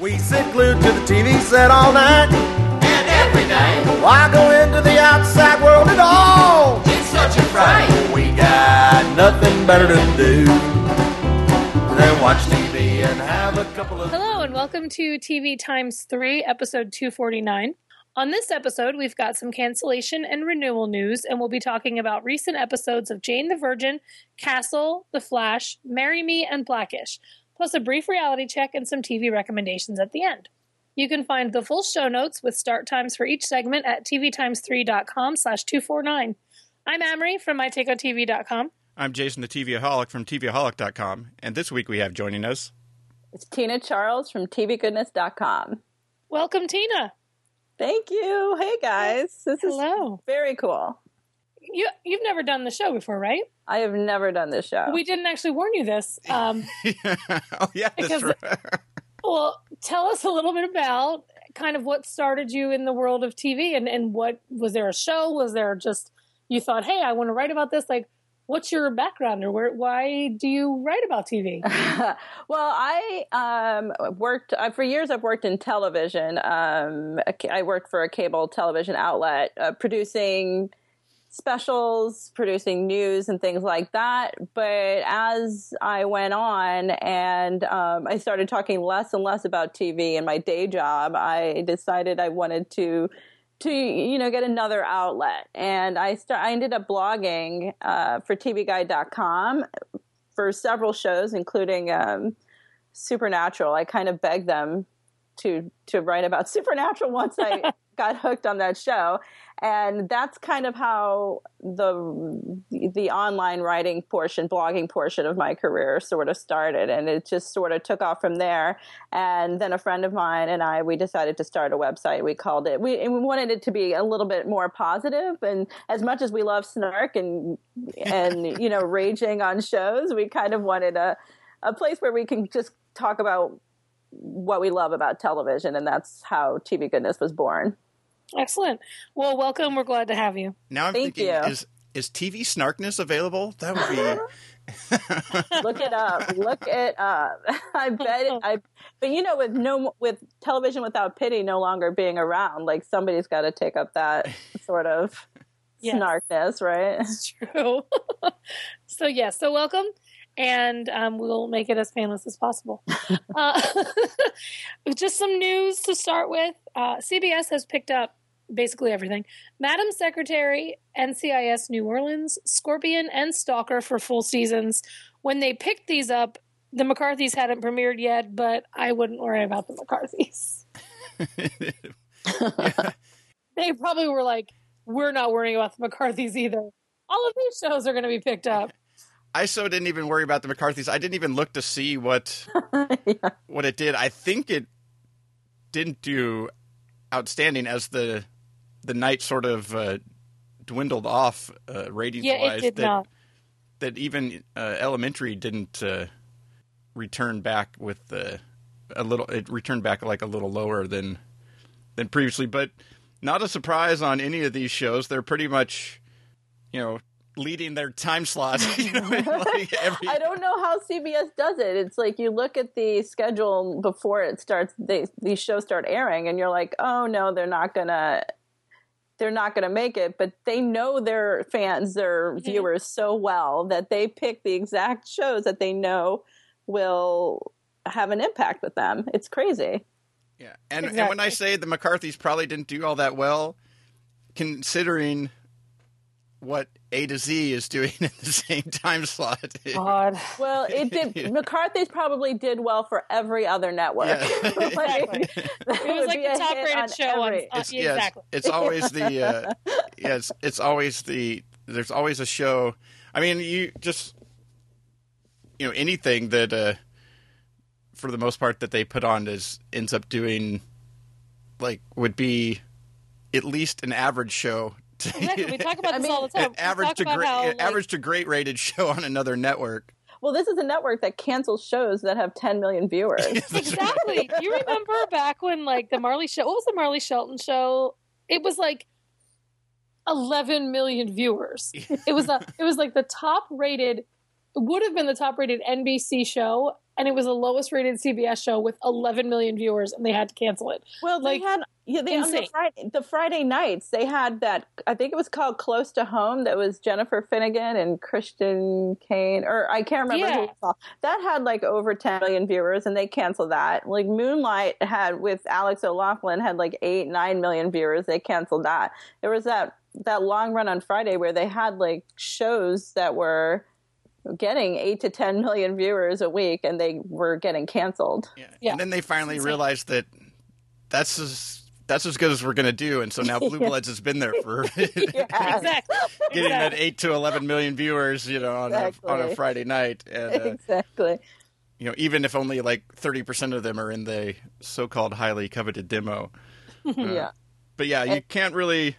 We sit glued to the TV set all night. And every night, Why go into the outside world at all? it's such a fright. We got nothing better to do than watch TV and have a couple of. Hello, and welcome to TV Times 3, episode 249. On this episode, we've got some cancellation and renewal news, and we'll be talking about recent episodes of Jane the Virgin, Castle, The Flash, Marry Me, and Blackish, plus a brief reality check and some TV recommendations at the end. You can find the full show notes with start times for each segment at tvtimes3.com slash 249. I'm Amrie from mytakeontv.com. I'm Jason the TVaholic from TVaholic.com, and this week we have joining us. It's Tina Charles from TVGoodness.com. Welcome, Tina. Thank you. Hey guys. This is Hello. very cool. You, you've never done the show before, right? I have never done this show. We didn't actually warn you this. Um, oh yeah, that's Because- right. well, tell us a little bit about kind of what started you in the world of TV and, and what was there a show? Was there just you thought, hey, I want to write about this? Like, what's your background or where, why do you write about TV? well, I um, worked uh, for years. I've worked in television. Um, I worked for a cable television outlet, uh, producing specials, producing news and things like that. But as I went on and um, I started talking less and less about TV in my day job, I decided I wanted to to you know get another outlet and i start i ended up blogging uh, for tvguide.com for several shows including um, supernatural i kind of begged them to to write about supernatural once i got hooked on that show. And that's kind of how the the online writing portion blogging portion of my career sort of started. And it just sort of took off from there. And then a friend of mine and I we decided to start a website. We called it we and we wanted it to be a little bit more positive. And as much as we love snark and and you know raging on shows we kind of wanted a a place where we can just talk about what we love about television and that's how TV goodness was born Excellent. Well, welcome. We're glad to have you. Now I'm Thank thinking, you. is is TV snarkness available? That would be. look it up look it up i bet it i but you know with no with television without pity no longer being around like somebody's got to take up that sort of Yes. snarkness right It's true. so, yes, so welcome. And um, we'll make it as painless as possible. uh, just some news to start with. Uh, CBS has picked up basically everything Madam Secretary, NCIS New Orleans, Scorpion, and Stalker for full seasons. When they picked these up, the McCarthys hadn't premiered yet, but I wouldn't worry about the McCarthys. They probably were like, we're not worrying about the McCarthys either. All of these shows are going to be picked up. I so didn't even worry about the McCarthy's. I didn't even look to see what what it did. I think it didn't do outstanding as the the night sort of uh, dwindled off uh, ratings Yeah, wise. it did that, not. that even uh, Elementary didn't uh, return back with the a little. It returned back like a little lower than than previously, but not a surprise on any of these shows. They're pretty much, you know, leading their time slots. you know, like every, I don't know how CBS does it. It's like you look at the schedule before it starts. They, these shows start airing, and you're like, "Oh no, they're not gonna, they're not gonna make it." But they know their fans, their Mhm. viewers so well that they pick the exact shows that they know will have an impact with them. It's crazy. Yeah, and and when I say the McCarthy's probably didn't do all that well, considering what A to Z is doing in the same time slot. God. Well, it did. McCarthy's probably did well for every other network. Yeah. Like, It was like the top rated on show on, every- on it's, yeah, yeah, it's- it's always the uh, yeah, it's, it's always the there's always a show. I mean, you just you know anything that uh, for the most part that they put on is ends up doing like would be at least an average show. To, Exactly. We talk about I this mean, all the time. average to great how, like, average to great rated show on another network. Well, this is a network that cancels shows that have 10 million viewers. Exactly. Do you remember back when like the Marley show? What was the Marley Shelton show? It was like 11 million viewers. It was a. It was like the top rated. Would have been the top rated NBC show and it was the lowest rated CBS show with 11 million viewers, and they had to cancel it. Well, they had yeah, they on the. Friday, the Friday nights they had that. I think it was called Close to Home. That was Jennifer Finnigan and Christian Kane, or I can't remember who Yeah. it was. That had like over 10 million viewers, and they canceled that. Like Moonlight had with Alex O'Loughlin had like eight, nine million viewers. They canceled that. There was that that long run on Friday where they had like shows that were getting eight to 10 million viewers a week, and they were getting canceled. Yeah. Yeah. And then they finally Insane. realized that that's as that's as good as we're going to do, and so now Blue Yeah. Bloods has been there for Exactly. getting that eight to eleven million viewers, you know, on a, on a Friday night, and uh, exactly. you know, even if only like thirty percent of them are in the so-called highly coveted demo. yeah. But yeah, you can't really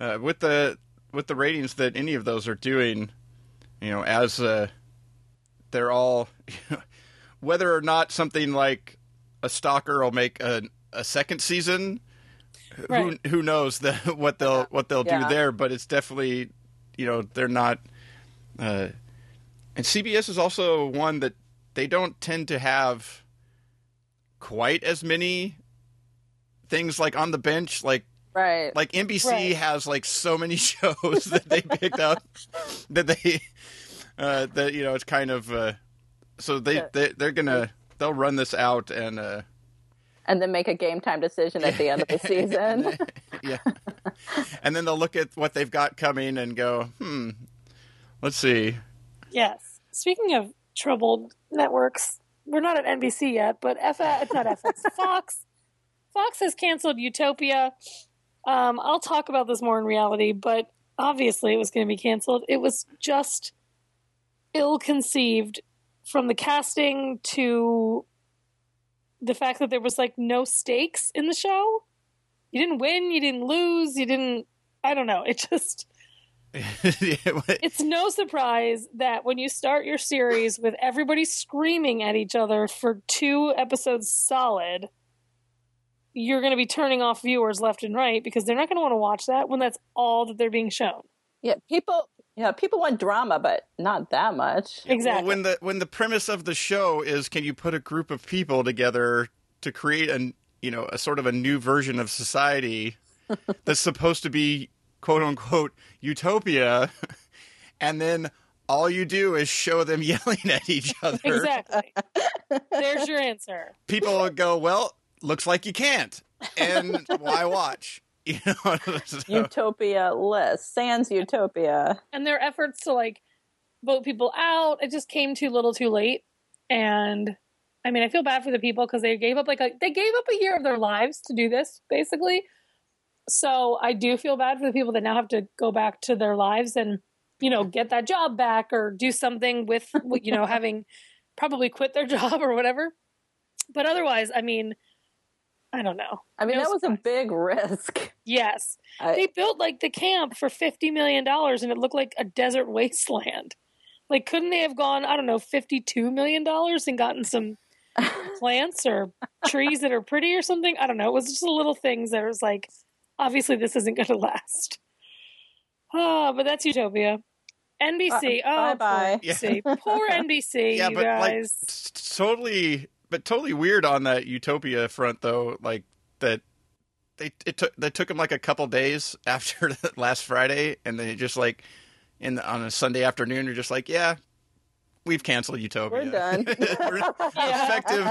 uh, with the with the ratings that any of those are doing, you know, as uh, they're all whether or not something like a stalker will make a, a second season. Right. Who who knows the, what they'll what they'll Yeah. do there? But it's definitely you know they're not. Uh, and CBS is also one that they don't tend to have quite as many things like on the bench like Right. like NBC Right. has like so many shows that they picked up that they uh that you know it's kind of uh so they, they they're gonna they'll run this out and uh and then make a game time decision at the end of the season. yeah and then they'll look at what they've got coming and go hmm let's see Yes. Speaking of troubled networks, we're not at NBC yet, but FX, it's not FX, Fox. Fox has canceled Utopia. Um, I'll talk about this more in reality, but obviously it was going to be canceled. It was just ill conceived from the casting to the fact that there was like no stakes in the show. You didn't win, you didn't lose, you didn't. I don't know. It just. It's no surprise that when you start your series with everybody screaming at each other for two episodes solid, you're going to be turning off viewers left and right because they're not going to want to watch that when that's all that they're being shown. yeah, people. Yeah, people want drama, but not that much. Exactly. Well, when the when the premise of the show is can you put a group of people together to create an you know a sort of a new version of society that's supposed to be quote unquote utopia, and then all you do is show them yelling at each other. exactly. There's your answer. People go, well, looks like you can't, and why watch? You know, so- Utopia list, Sans Utopia. And their efforts to like vote people out, it just came too little too late. And I mean, I feel bad for the people because they gave up like a, they gave up a year of their lives to do this, basically. So I do feel bad for the people that now have to go back to their lives and, you know, get that job back or do something with, you know, having probably quit their job or whatever. But otherwise, I mean, I don't know. I mean, No that was a big risk. Yes. I- they built like the camp for $50 million and it looked like a desert wasteland. Like, couldn't they have gone, I don't know, $52 million and gotten some plants or trees that are pretty or something? I don't know. It was just the little things that was like, obviously, this isn't going to last. Oh, but that's Utopia. NBC. oh, Uh, bye-bye. poor NBC. Poor NBC, yeah, you but like guys. s- s- totally, but totally weird on that Utopia front though. Like that, they it took they took them like a couple days after last Friday, and they just like in the, on a Sunday afternoon, you're just like, yeah, we've canceled Utopia. We're done. We're effective,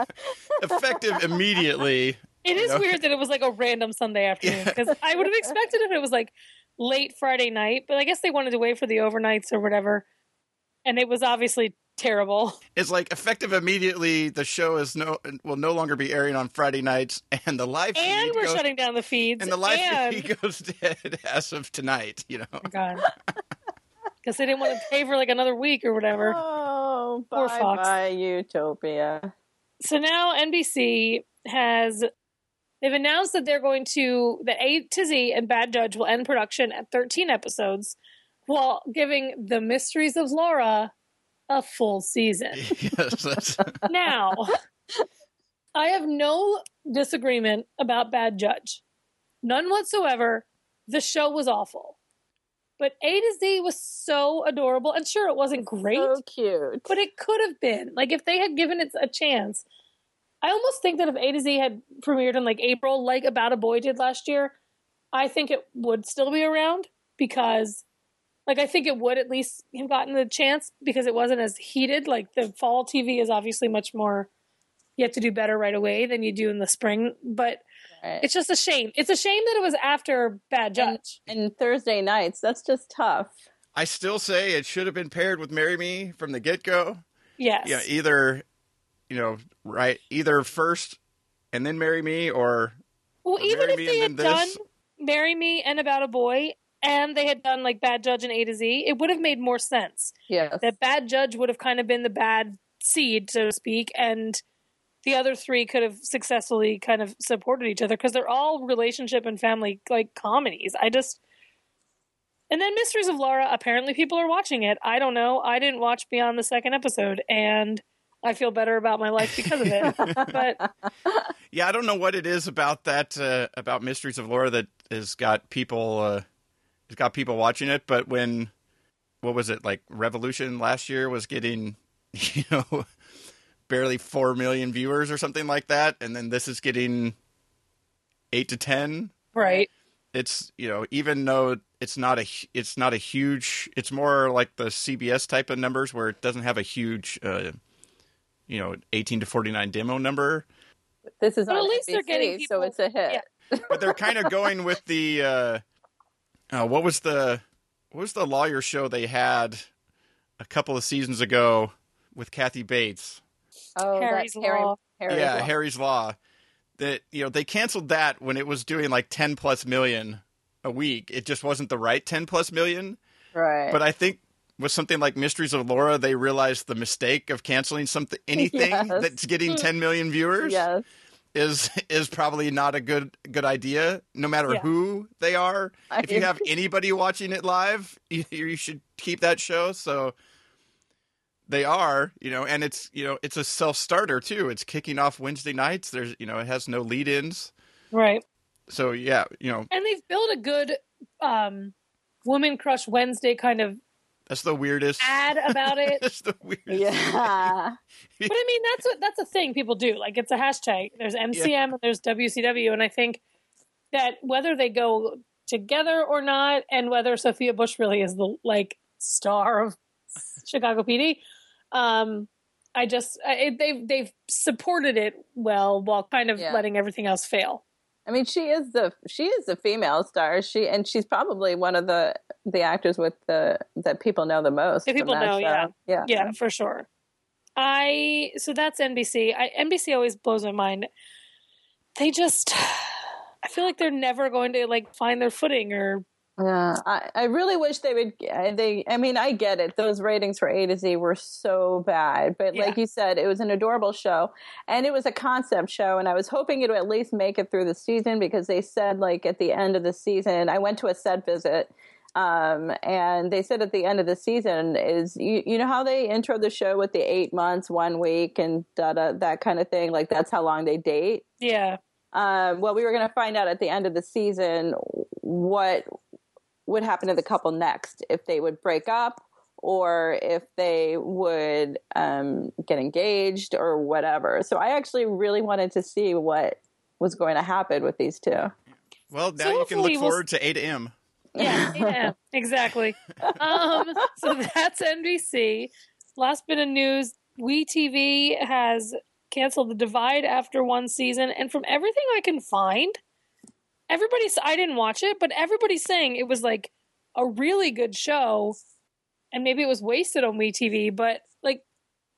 effective immediately. It is know? weird that it was like a random Sunday afternoon Yeah. because I would have expected if it was like late Friday night, but I guess they wanted to wait for the overnights or whatever. And it was obviously terrible. It's like effective immediately. The show is no will no longer be airing on Friday nights, and the live And we're goes, shutting down the feeds. and the live and, feed goes dead as of tonight. You know. Oh God. Because they didn't want to pay for like another week or whatever. Oh, Poor bye Fox. bye, Utopia. So now NBC has they've announced that they're going to that A to Z and Bad Judge will end production at 13 episodes while giving The Mysteries of Laura a full season. yes, that's, now, I have no disagreement about Bad Judge. None whatsoever. The show was awful. But A to Z was so adorable, and sure, it wasn't great, So cute. but it could have been. Like if they had given it a chance. I almost think that if A to Z had premiered in like April, like About a Boy did last year, I think it would still be around because, like, I think it would at least have gotten the chance because it wasn't as heated. Like the fall TV is obviously much more. You have to do better right away than you do in the spring, but Right. it's just a shame. It's a shame that it was after Bad Judge. and Thursday nights, that's just tough. I still say it should have been paired with "Marry Me" from the get go. yes. Yeah, either you know, right, either first and then "Marry Me," or Well, Or even Marry if Me they had and done. Marry Me and About a Boy, and they had done like Bad Judge and A to Z, it would have made more sense. Yes. That Bad Judge would have kind of been the bad seed, so to speak, and the other three could have successfully kind of supported each other because they're all relationship and family like comedies. I just. And then Mysteries of Laura, apparently people are watching it. I don't know. I didn't watch beyond the second episode, and I feel better about my life because of it. but yeah, I don't know what it is about that uh, about Mysteries of Laura that has got people uh, has got people watching it. But when what was it like Revolution last year was getting you know barely four million viewers or something like that, and then this is getting eight to ten. right. It's you know even though it's not a it's not a huge it's more like the CBS type of numbers where it doesn't have a huge uh, you know eighteen to forty nine demo number. this is But on at least they're NBC, getting so it's a hit. yeah. but they're kind of going with the uh, uh, what was the what was the lawyer show they had a couple of seasons ago with Kathy Bates? Oh, Harry's that's Harry, Law. Harry's yeah, Law. Harry's Law. That you know they canceled that when it was doing like ten plus million a week. It just wasn't the right ten plus million. Right. But I think with something like Mysteries of Laura, they realized the mistake of canceling something anything Yes. that's getting ten million viewers yes. Is is probably not a good good idea no matter Yeah. who they are. I if you have anybody watching it live you, you should keep that show. So they are you know and it's you know it's a self-starter too. It's kicking off wednesday nights. There's you know it has no lead-ins. Right. so yeah you know. And they've built a good um Woman Crush Wednesday kind of that's the weirdest ad about it. that's the weirdest Yeah. but I mean that's what that's a thing people do. Like it's a hashtag. There's MCM and there's WCW and I think that whether they go together or not and whether Sophia Bush really is the like star of Chicago PD um I just I, they've they've supported it well while kind of Yeah. letting everything else fail. I mean, she is the she is the female star. She and she's probably one of the the actors with the that people know the most. That people know, show. yeah. yeah, yeah for sure i so that's nbc I, nbc always blows my mind they just i feel like they're never going to like find their footing or Yeah, I, I really wish they would. They, I mean, I get it. Those ratings for A to Z were so bad, but Yeah. like you said, it was an adorable show, and it was a concept show, and I was hoping it would at least make it through the season because they said like at the end of the season, I went to a set visit. Um, and they said at the end of the season is you, you know how they intro the show with the eight months, one week, and da da that kind of thing. Like that's how long they date. yeah Um, well, we were going to find out at the end of the season what would happen to the couple next, if they would break up or if they would um, get engaged or whatever. So I actually really wanted to see what was going to happen with these two. well now So you can look we'll- forward to 8am yeah yeah exactly um so that's nbc last bit of news we tv has canceled the divide after one season and from everything i can find everybody's i didn't watch it but everybody's saying it was like a really good show and maybe it was wasted on we tv but like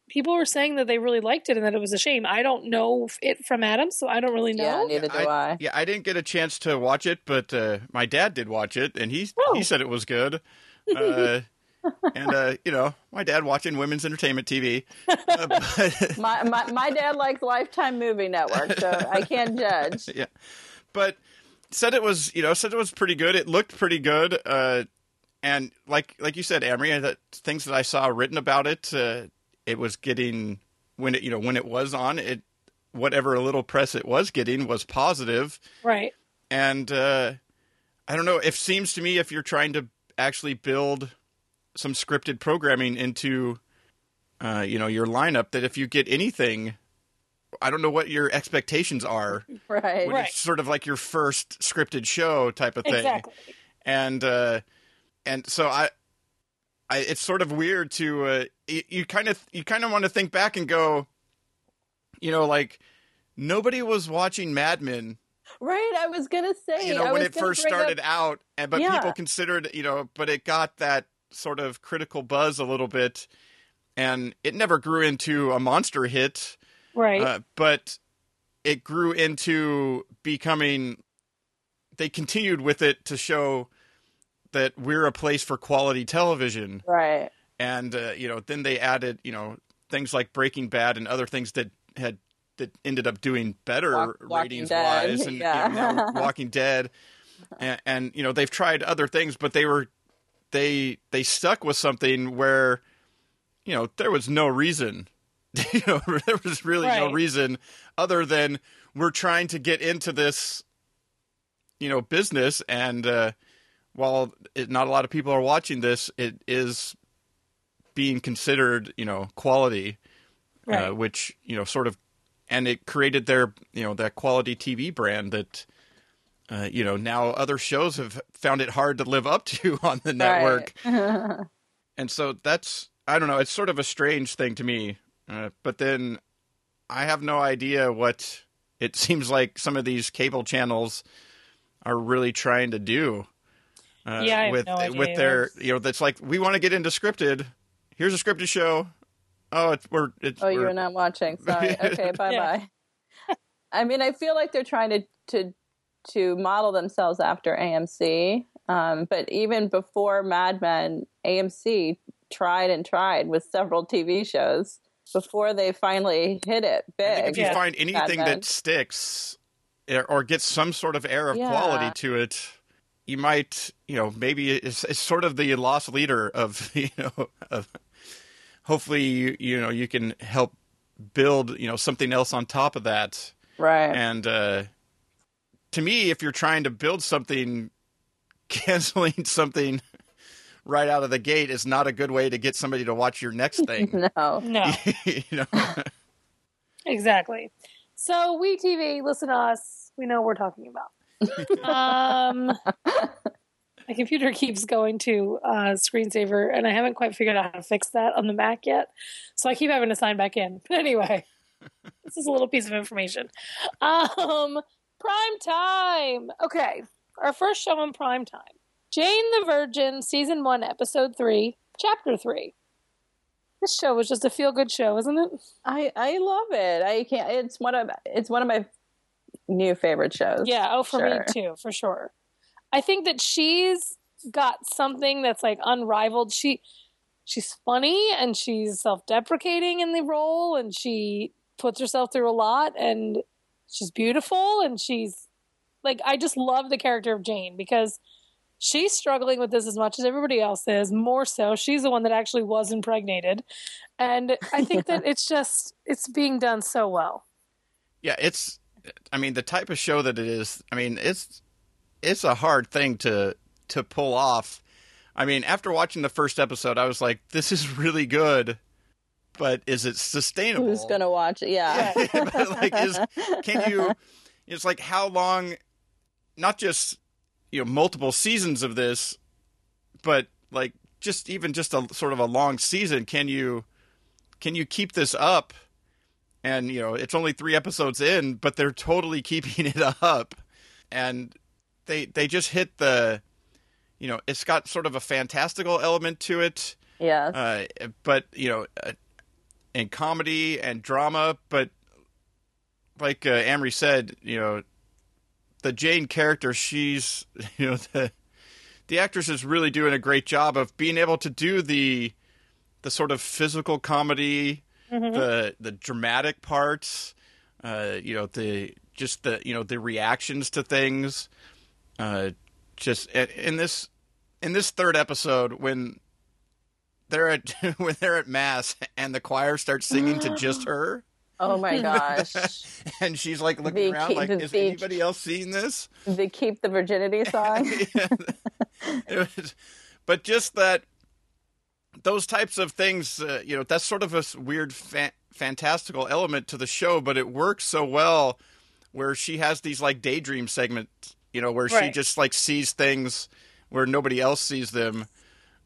people were saying that they really liked it and that it was a shame i don't know it from adam so i don't really know Yeah, neither do I. yeah i didn't get a chance to watch it but uh, my dad did watch it and he Oh. he said it was good uh, and uh, you know my dad watching women's entertainment tv uh, but My, my, my dad likes Lifetime Movie Network, so I can't judge. yeah, but said it was you know said it was pretty good. It looked pretty good, uh, and like like you said, Amrie, that things that I saw written about it, uh, it was getting when it you know when it was on it, whatever a little press it was getting was positive, right and uh, I don't know. It seems to me if you're trying to actually build some scripted programming into uh, you know your lineup that if you get anything I don't know what your expectations are right. when Right. it's sort of like your first scripted show type of thing Exactly. and uh and so I I it's sort of weird to uh you, kind of you kind of want to think back and go you know like nobody was watching Mad Men Right. I was gonna say. you I know when it first bring up- started out and but Yeah. people considered you know but it got that sort of critical buzz a little bit and it never grew into a monster hit Right. uh, but it grew into becoming they continued with it to show that we're a place for quality television Right. and uh, you know then they added you know things like breaking bad and other things that had that ended up doing better Walk- ratings wise and yeah. you know, now walking dead and, and you know they've tried other things but they were they they stuck with something where you know there was no reason you know there was really no reason other than we're trying to get into this you know business. And uh while it, not a lot of people are watching this it is being considered you know quality uh, which you know sort of and it created their you know that quality tv brand that uh, you know now other shows have found it hard to live up to on the network. And so that's i don't know it's sort of a strange thing to me uh, but then i have no idea what it seems like some of these cable channels are really trying to do uh, Yeah, I have with no idea with their you know that's like we want to get into scripted here's a scripted show oh it's we're it's Oh, you we're- were not watching. Sorry. Okay. Bye bye. I mean, I feel like they're trying to to to model themselves after AMC. Um, but even before Mad Men, AMC tried and tried with several TV shows before they finally hit it I big. think if you Yeah. find anything that sticks or- or gets some sort of air of Yeah. quality to it, you might, you know, maybe it's, it's sort of the loss leader of, you know, of hopefully, you, you know, you can help build, you know, something else on top of that. right. And uh, to me, if you're trying to build something, canceling something right out of the gate is not a good way to get somebody to watch your next thing. no. no. you know? Exactly. So we TV, listen to us. We know what we're talking about. um, my computer keeps going to uh, screensaver, and I haven't quite figured out how to fix that on the Mac yet. So I keep having to sign back in. But anyway, this is a little piece of information. Um, prime time. Okay, our first show on prime time. Jane the Virgin, season one, episode three, chapter three. This show was just a feel good show, isn't it? I I love it. I can't. It's one of it's one of my new favorite shows. Yeah, oh, for Sure. me too, for sure. I think that she's got something that's like unrivaled. She she's funny and she's self-deprecating in the role and she puts herself through a lot and she's beautiful and she's like I just love the character of Jane because she's struggling with this as much as everybody else is, more so. She's the one that actually was impregnated. And I think that it's just it's being done so well. Yeah, it's. I mean, the type of show that it is. I mean, it's it's a hard thing to to pull off. I mean, after watching the first episode, I was like, "This is really good," but is it sustainable? Who's gonna watch it? Yeah. but like, is can you? It's like how long? Not just you know multiple seasons of this, but like just even just a sort of a long season. Can you can you keep this up? And you know it's only three episodes in, but they're totally keeping it up, and they they just hit the, you know, it's got sort of a fantastical element to it yes. uh, but you know, uh, and comedy and drama. But like uh, Amrie said, you know, the Jane character, she's you know the the actress is really doing a great job of being able to do the the sort of physical comedy, the the dramatic parts, uh, you know, the just the you know the reactions to things. Uh, just in in this in this third episode when they're at when they're at mass and the choir starts singing to just her oh my gosh. and she's like looking around key- like is anybody else seeing this They keep the virginity song. It was- but just that those types of things, uh, you know, that's sort of a weird, fa- fantastical element to the show, but it works so well where she has these like daydream segments, you know, where she just like sees things where nobody else sees them,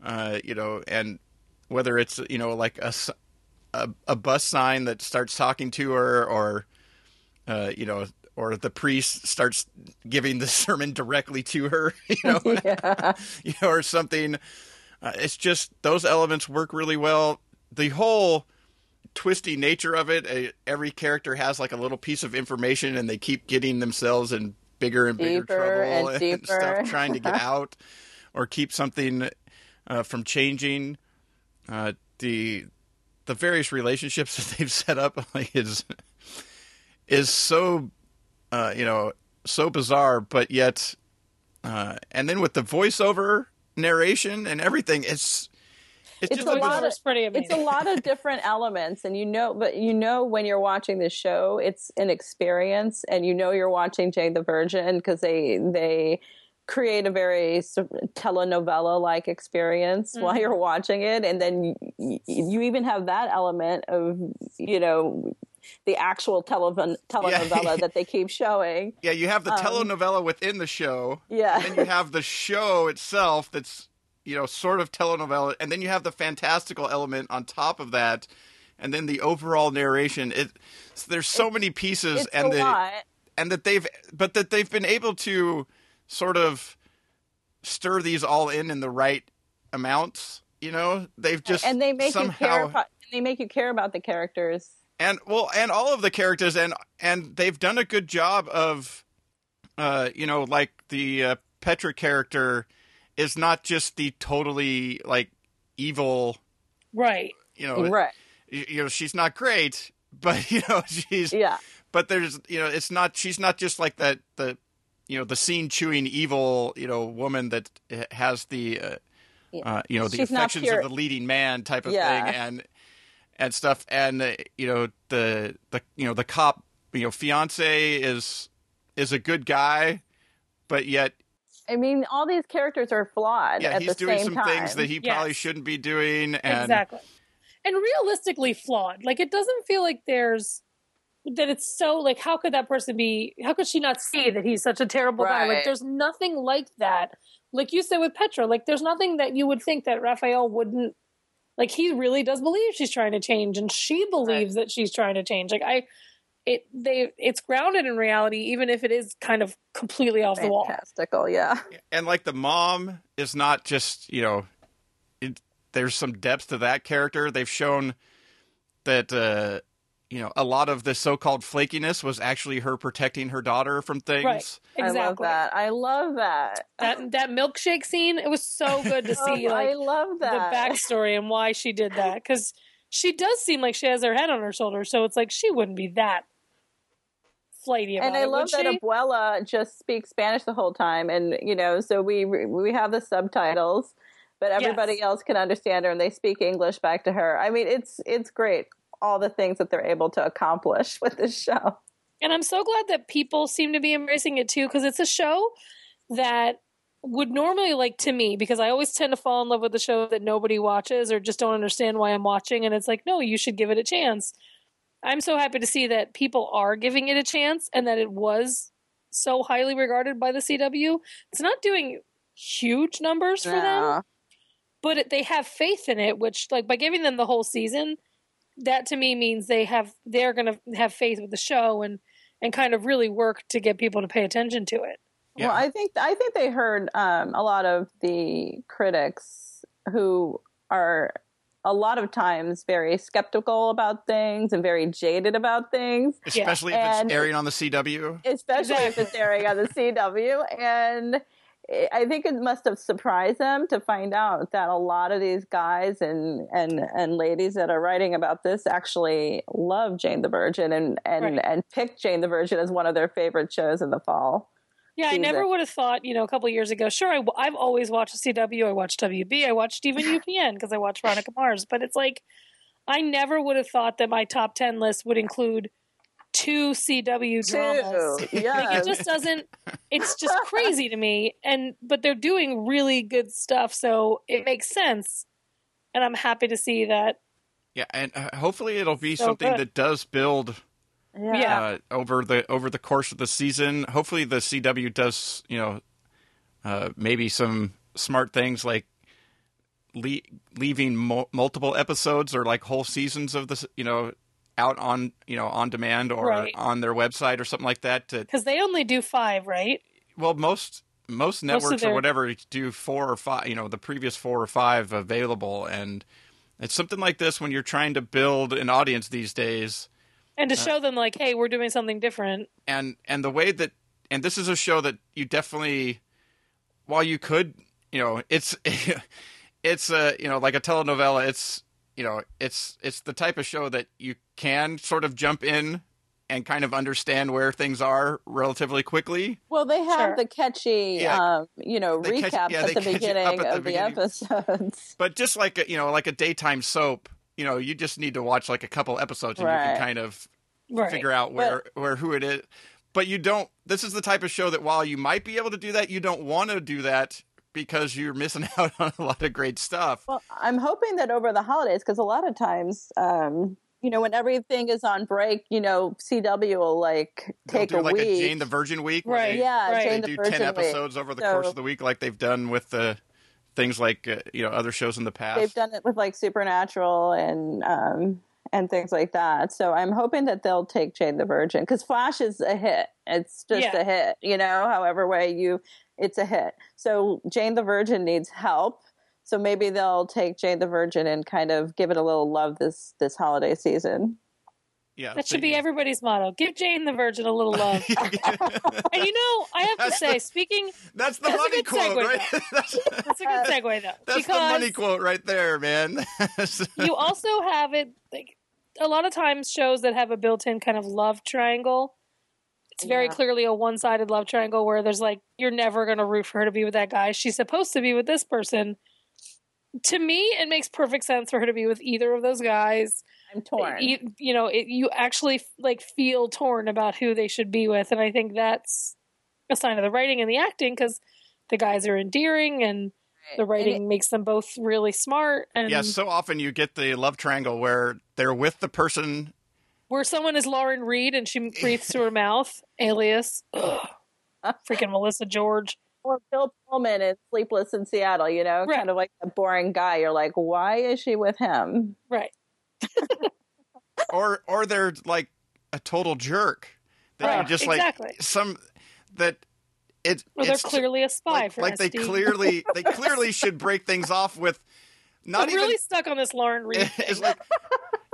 uh, you know, and whether it's you know like a, a a bus sign that starts talking to her, or uh, you know, or the priest starts giving the sermon directly to her, you know, yeah. you know, or something. Uh, it's just those elements work really well. The whole twisty nature of it. Uh, every character has like a little piece of information, and they keep getting themselves in bigger and bigger trouble and deeper. stuff, trying to get out or keep something uh, from changing. Uh, the the various relationships that they've set up like, is is so uh, you know so bizarre, but yet, uh, and then with the voiceover narration and everything, it's it's, It's just a like lot It's pretty amazing. it's a lot of different elements and you know but you know when you're watching this show it's an experience and you know you're watching jane the virgin because they they create a very telenovela like experience while you're watching it and then you, you even have that element of you know the actual telev- telenovela that they keep showing Yeah, you have the telenovela within the show. Um, Yeah. And then you have the show itself that's, you know, sort of telenovela. And then you have the fantastical element on top of that. And then the overall narration. It There's so many pieces. and a the, lot and that they've, but that they've been able to sort of stir these all in in the right amounts. You know, they've just and they make somehow, you care about they make you care about the characters and well and all of the characters and and they've done a good job of uh you know like the uh, petra character is not just the totally like evil right. you know right you know she's not great but you know she's yeah but there's you know it's not she's not just like that the you know the scene chewing evil you know woman that has the uh, uh, you know the She's affections of the leading man type of Yeah. thing and and stuff and uh, you know the the you know the cop you know fiance is is a good guy but yet I mean, all these characters are flawed yeah at he's the doing same some time. things that he probably shouldn't be doing and exactly. And realistically flawed. Like it doesn't feel like there's that it's so like how could that person be how could she not see that he's such a terrible guy? Like there's nothing like that. Like you said with Petra, like there's nothing that you would think that Rafael wouldn't like he really does believe she's trying to change and she believes that she's trying to change. Like I it they it's grounded in reality even if it is kind of completely off the wall. Fantastical, yeah. and like the mom is not just you know it, there's some depth to that character they've shown that uh you know a lot of the so-called flakiness was actually her protecting her daughter from things Right. Exactly. I love that. I love that. That that milkshake scene, it was so good to oh, see Oh, like I love that. the backstory and why she did that because she does seem like she has her head on her shoulder so it's like she wouldn't be that flighty about and I it, love that she? Abuela just speaks Spanish the whole time, and you know, so we we have the subtitles, but everybody Yes. else can understand her, and they speak English back to her. I mean, it's it's great all the things that they're able to accomplish with this show. and i'm so glad that people seem to be embracing it too because it's a show that would normally like to me because i always tend to fall in love with the show that nobody watches or just don't understand why i'm watching and it's like no you should give it a chance. I'm so happy to see that people are giving it a chance and that it was so highly regarded by the cw it's not doing huge numbers for them but it, they have faith in it which like by giving them the whole season that to me means they have they're going to have faith with the show and and kind of really work to get people to pay attention to it Yeah. Well, I think I think they heard um, a lot of the critics who are a lot of times very skeptical about things and very jaded about things. especially if and- it's airing on the cw especially if it's airing on the CW. And I think it must have surprised them to find out that a lot of these guys and and and ladies that are writing about this actually love Jane the Virgin and and Right. and picked Jane the Virgin as one of their favorite shows in the fall. yeah i never would have thought you know a couple years ago sure I, have always watched cw i watched wb i watched even upn because i watched veronica mars but it's like i never would have thought that my top 10 list would include two cw dramas Two, Like, it just doesn't it's just crazy to me. And but they're doing really good stuff, so it makes sense. And I'm happy to see that. Yeah, and uh, hopefully it'll be So something good. that does build Yeah. Yeah. uh, over the over the course of the season. Hopefully, the CW does you know uh, maybe some smart things like le- leaving mo- multiple episodes or like whole seasons of this you know out on you know on demand or Right. on their website or something like that. Because they only do five, right? well, most most Most of networks or whatever do four or five. You know, the previous four or five available and. It's something like this when you're trying to build an audience these days. And to uh, show them like, hey, we're doing something different. and and the way that and this is a show that you definitely while you could you know it's it's a you know like a telenovela it's you know it's it's the type of show that you can sort of jump in and kind of understand where things are relatively quickly Well, they have Sure. the catchy, Yeah. um, you know, They catch- recaps yeah, at the catch you beginning at of the beginning. episodes. but just like a, you know like a daytime soap you know you just need to watch like a couple episodes and you can kind of Right. figure out where where who it is. But you don't. This is the type of show that while you might be able to do that, you don't want to do that because you're missing out on a lot of great stuff. Well, I'm hoping that over the holidays, because a lot of times, um, you know, when everything is on break, you know, CW will like They'll take do a like week. a Jane the Virgin week, Right. They, yeah, Right. Jane they the do Virgin ten week. episodes over the So- course of the week, like they've done with the things like uh, you know other shows in the past. They've done it with like Supernatural and um, and things like that. So I'm hoping that they'll take Jane the Virgin because Flash is a hit. It's just Yeah. a hit, you know. However way you, it's a hit. So Jane the Virgin needs help. So maybe they'll take Jane the Virgin and kind of give it a little love this this holiday season. yeah, That should be they- everybody's motto. Give Jane the Virgin a little love. and you know, I have to say, the- speaking, That's the That's a money good quote, segue, right? that's that's a good segue though. that's because the money quote right there, man. you also have it like a lot of times shows that have a built-in kind of love triangle. It's very Yeah. clearly a one-sided love triangle where there's like you're never going to root for her to be with that guy. She's supposed to be with this person. To me, it makes perfect sense for her to be with either of those guys. I'm torn. You, you know, it, you actually like feel torn about who they should be with, and I think that's a sign of the writing and the acting because the guys are endearing and the writing makes them both really smart. And yeah, so often you get the love triangle where they're with the person. Where someone is Lauren Reed and she breathes through her mouth, alias, ugh, freaking Melissa George. or Bill Pullman in Sleepless in Seattle, you know, Right. kind of like a boring guy. You're like, why is she with him? Right. or or they're like a total jerk. That Right, just exactly. like some that it Well, they're clearly a spy like, for like they clearly they clearly should break things off with not I'm even really stuck on this Lauren Reed. it's like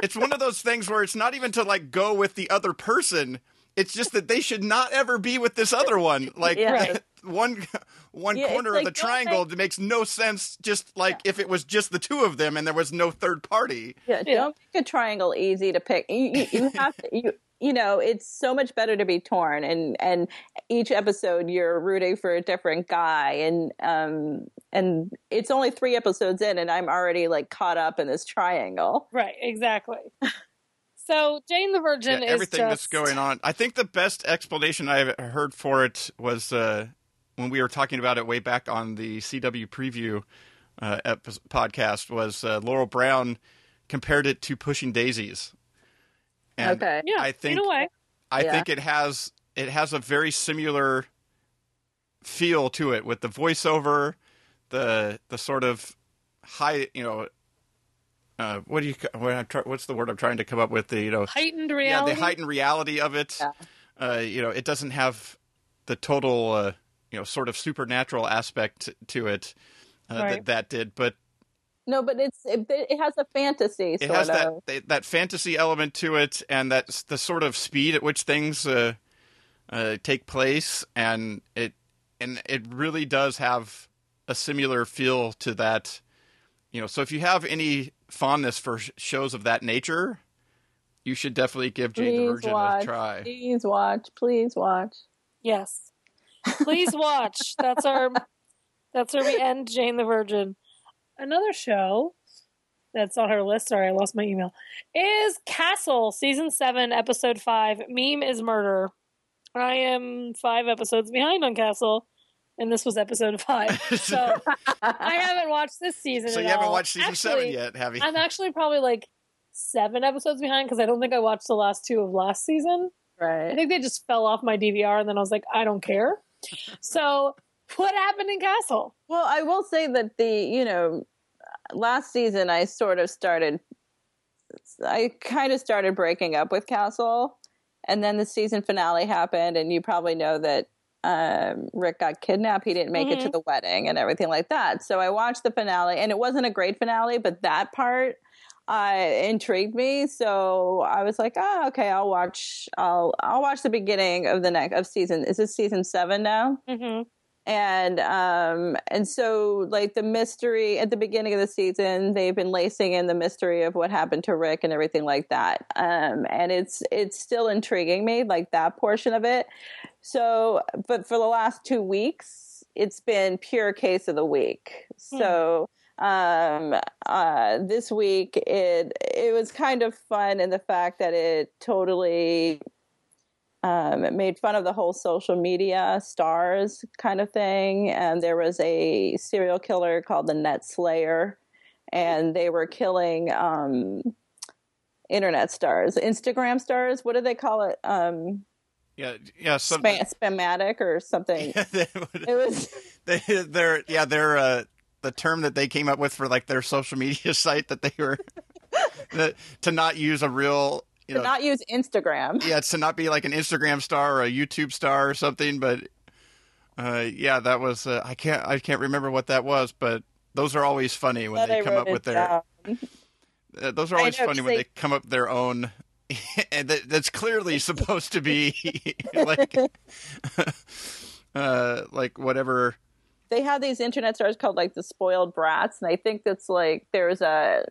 it's one of those things where it's not even to like go with the other person. It's just that they should not ever be with this other one. Like Yeah. One one Yeah, it's corner like, of the triangle it makes no sense. Just like if it was just the two of them and there was no third party. Yeah, Yeah. don't make a triangle easy to pick. You, you, you have to, you, you know, it's so much better to be torn, and and each episode you're rooting for a different guy, and um and it's only three episodes in, and I'm already like caught up in this triangle. right, exactly. So Jane the Virgin Yeah, is everything just that's going on. I think the best explanation I've heard for it was uh, when we were talking about it way back on the CW preview uh, epi- podcast. Was uh, Laurel Brown compared it to Pushing Daisies? And okay, Yeah, I think in a way. I Yeah. think it has it has a very similar feel to it with the voiceover, the the sort of high, you know, uh, what do you what I'm try, what's the word I'm trying to come up with? The you know Heightened reality. yeah, the heightened reality of it. Yeah. Uh, you know, it doesn't have the total, uh, you know, sort of supernatural aspect to it uh, Right. that that did, but no, but it's it, it has a fantasy it has of. that that fantasy element to it, and that's the sort of speed at which things uh, uh, take place, and it and it really does have a similar feel to that. You know, so if you have any fondness for shows of that nature, you should definitely give Jane the Please Virgin watch. a try. Please watch. Please watch. Yes. Please watch. That's our that's where we end Jane the Virgin. Another show that's on her list, sorry, I lost my email, is Castle, season seven, episode five, Meme is Murder. I am five episodes behind on Castle, and this was episode five. So I haven't watched this season. So at you haven't all. watched season Actually, seven yet, have you? I'm actually probably like seven episodes behind because I don't think I watched the last two of last season. Right. I think they just fell off my DVR, and then I was like, I don't care. So what happened in Castle? Well, I will say that the you know last season I sort of started. I kind of started breaking up with Castle, and then the season finale happened, and you probably know that um, Rick got kidnapped. He didn't make it to the wedding and everything like that. So I watched the finale, and it wasn't a great finale, but that part uh, intrigued me. So I was like, oh, okay, I'll watch. I'll I'll watch the beginning of the next of season. Is this season seven now? Mm-hmm. And um and so like the mystery at the beginning of the season they've been lacing in the mystery of what happened to rick and everything like that. Um and it's it's still intriguing me like that portion of it. So but for the last two weeks it's been pure case of the week. So um uh this week it it was kind of fun in the fact that it totally um, it made fun of the whole social media stars kind of thing. And there was a serial killer called the Net Slayer, and they were killing um, internet stars, Instagram stars. What do they call it? Um, yeah, yeah. Some, spam, spamatic or something. they, It was they, they're yeah, they're uh, the term that they came up with for like their social media site that they were that, to not use a real you to know not use Instagram. yeah, it's to not be like an Instagram star or a YouTube star or something. But uh, yeah, that was uh, I can't I can't remember what that was, but those are always funny when they I come up with their. Uh, those are always know, funny when they- they come up their own. and that, that's clearly supposed to be like, uh, like whatever. they have these internet stars called like the spoiled brats and i think that's like there's a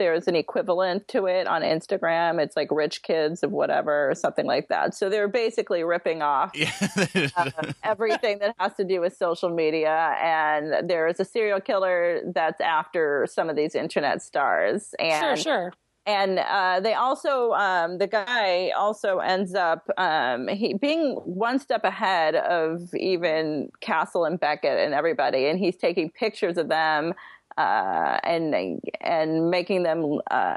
there's an equivalent to it on instagram. It's like rich kids of whatever or something like that. So they're basically ripping off Yeah, everything that has to do with social media. And there's a serial killer that's after some of these internet stars. And Sure, sure. and uh, they also um, the guy also ends up um, he being one step ahead of even Castle and Beckett and everybody, and he's taking pictures of them uh, and and making them. Uh,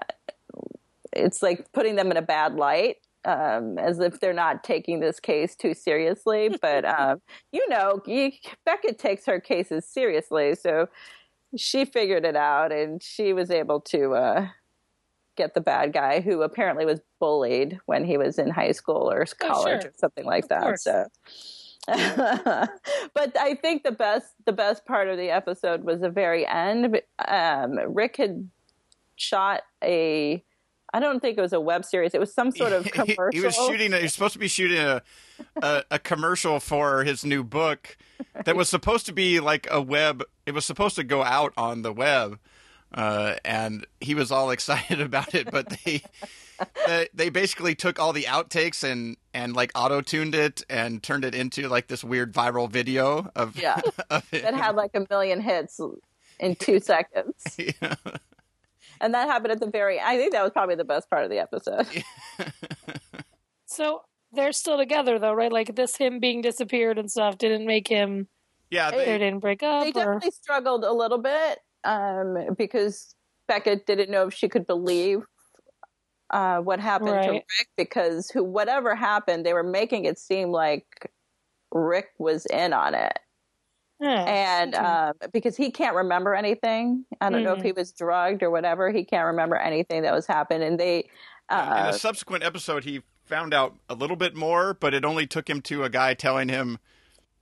it's like putting them in a bad light. Um, as if they're not taking this case too seriously, but um, you know, you, Beckett takes her cases seriously, so she figured it out, and she was able to uh, get the bad guy who apparently was bullied when he was in high school or college sure. or something like that. course. So, but I think the best the best part of the episode was the very end. Um, Rick had shot a. I don't think it was a web series. It was some sort of commercial. He, was shooting. He was supposed to be shooting a, a a commercial for his new book that was supposed to be like a web. It was supposed to go out on the web, uh, and he was all excited about it. But they they, they basically took all the outtakes and and like auto tuned it and turned it into like this weird viral video of Yeah. of it. that had like a million hits in two seconds. Yeah. And that happened at the very I think that was probably the best part of the episode. So they're still together though, right? Like this him being disappeared and stuff didn't make him Yeah, they they, didn't break up they or definitely struggled a little bit um, because Beckett didn't know if she could believe uh, what happened to Rick because who whatever happened, they were making it seem like Rick was in on it. Yeah, and okay. um, because he can't remember anything, I don't know if he was drugged or whatever. He can't remember anything that was happening, and they. in Uh, a subsequent episode, he found out a little bit more, but it only took him to a guy telling him,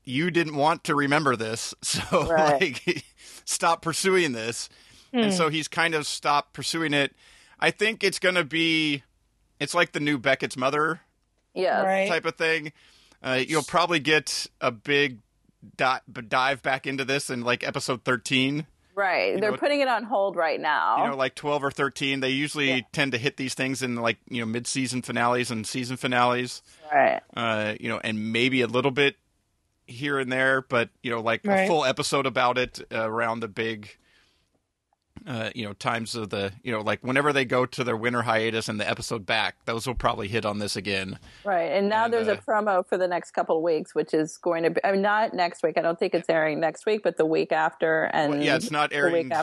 "You didn't want to remember this, so Right. like, stop pursuing this." And Hmm. so he's kind of stopped pursuing it. I think it's going to be, it's like the new Beckett's mother yeah, Right. type of thing. Uh, you'll probably get a big di- dive back into this in like episode thirteen. right. They're know- putting it on hold right now. you know, like 12 or 13. They usually tend to hit these things in like, you know, mid-season finales and season finales. right. Uh, you know, and maybe a little bit here and there, but you know, like a full episode about it uh, around the big uh, you know, times of the, you know, like whenever they go to their winter hiatus and the episode back, those will probably hit on this again. Right, and now And, there's uh, a promo for the next couple of weeks, which is going to be. I mean, not next week. I don't think it's airing next week, but the week after. And Well, yeah, it's not airing. t-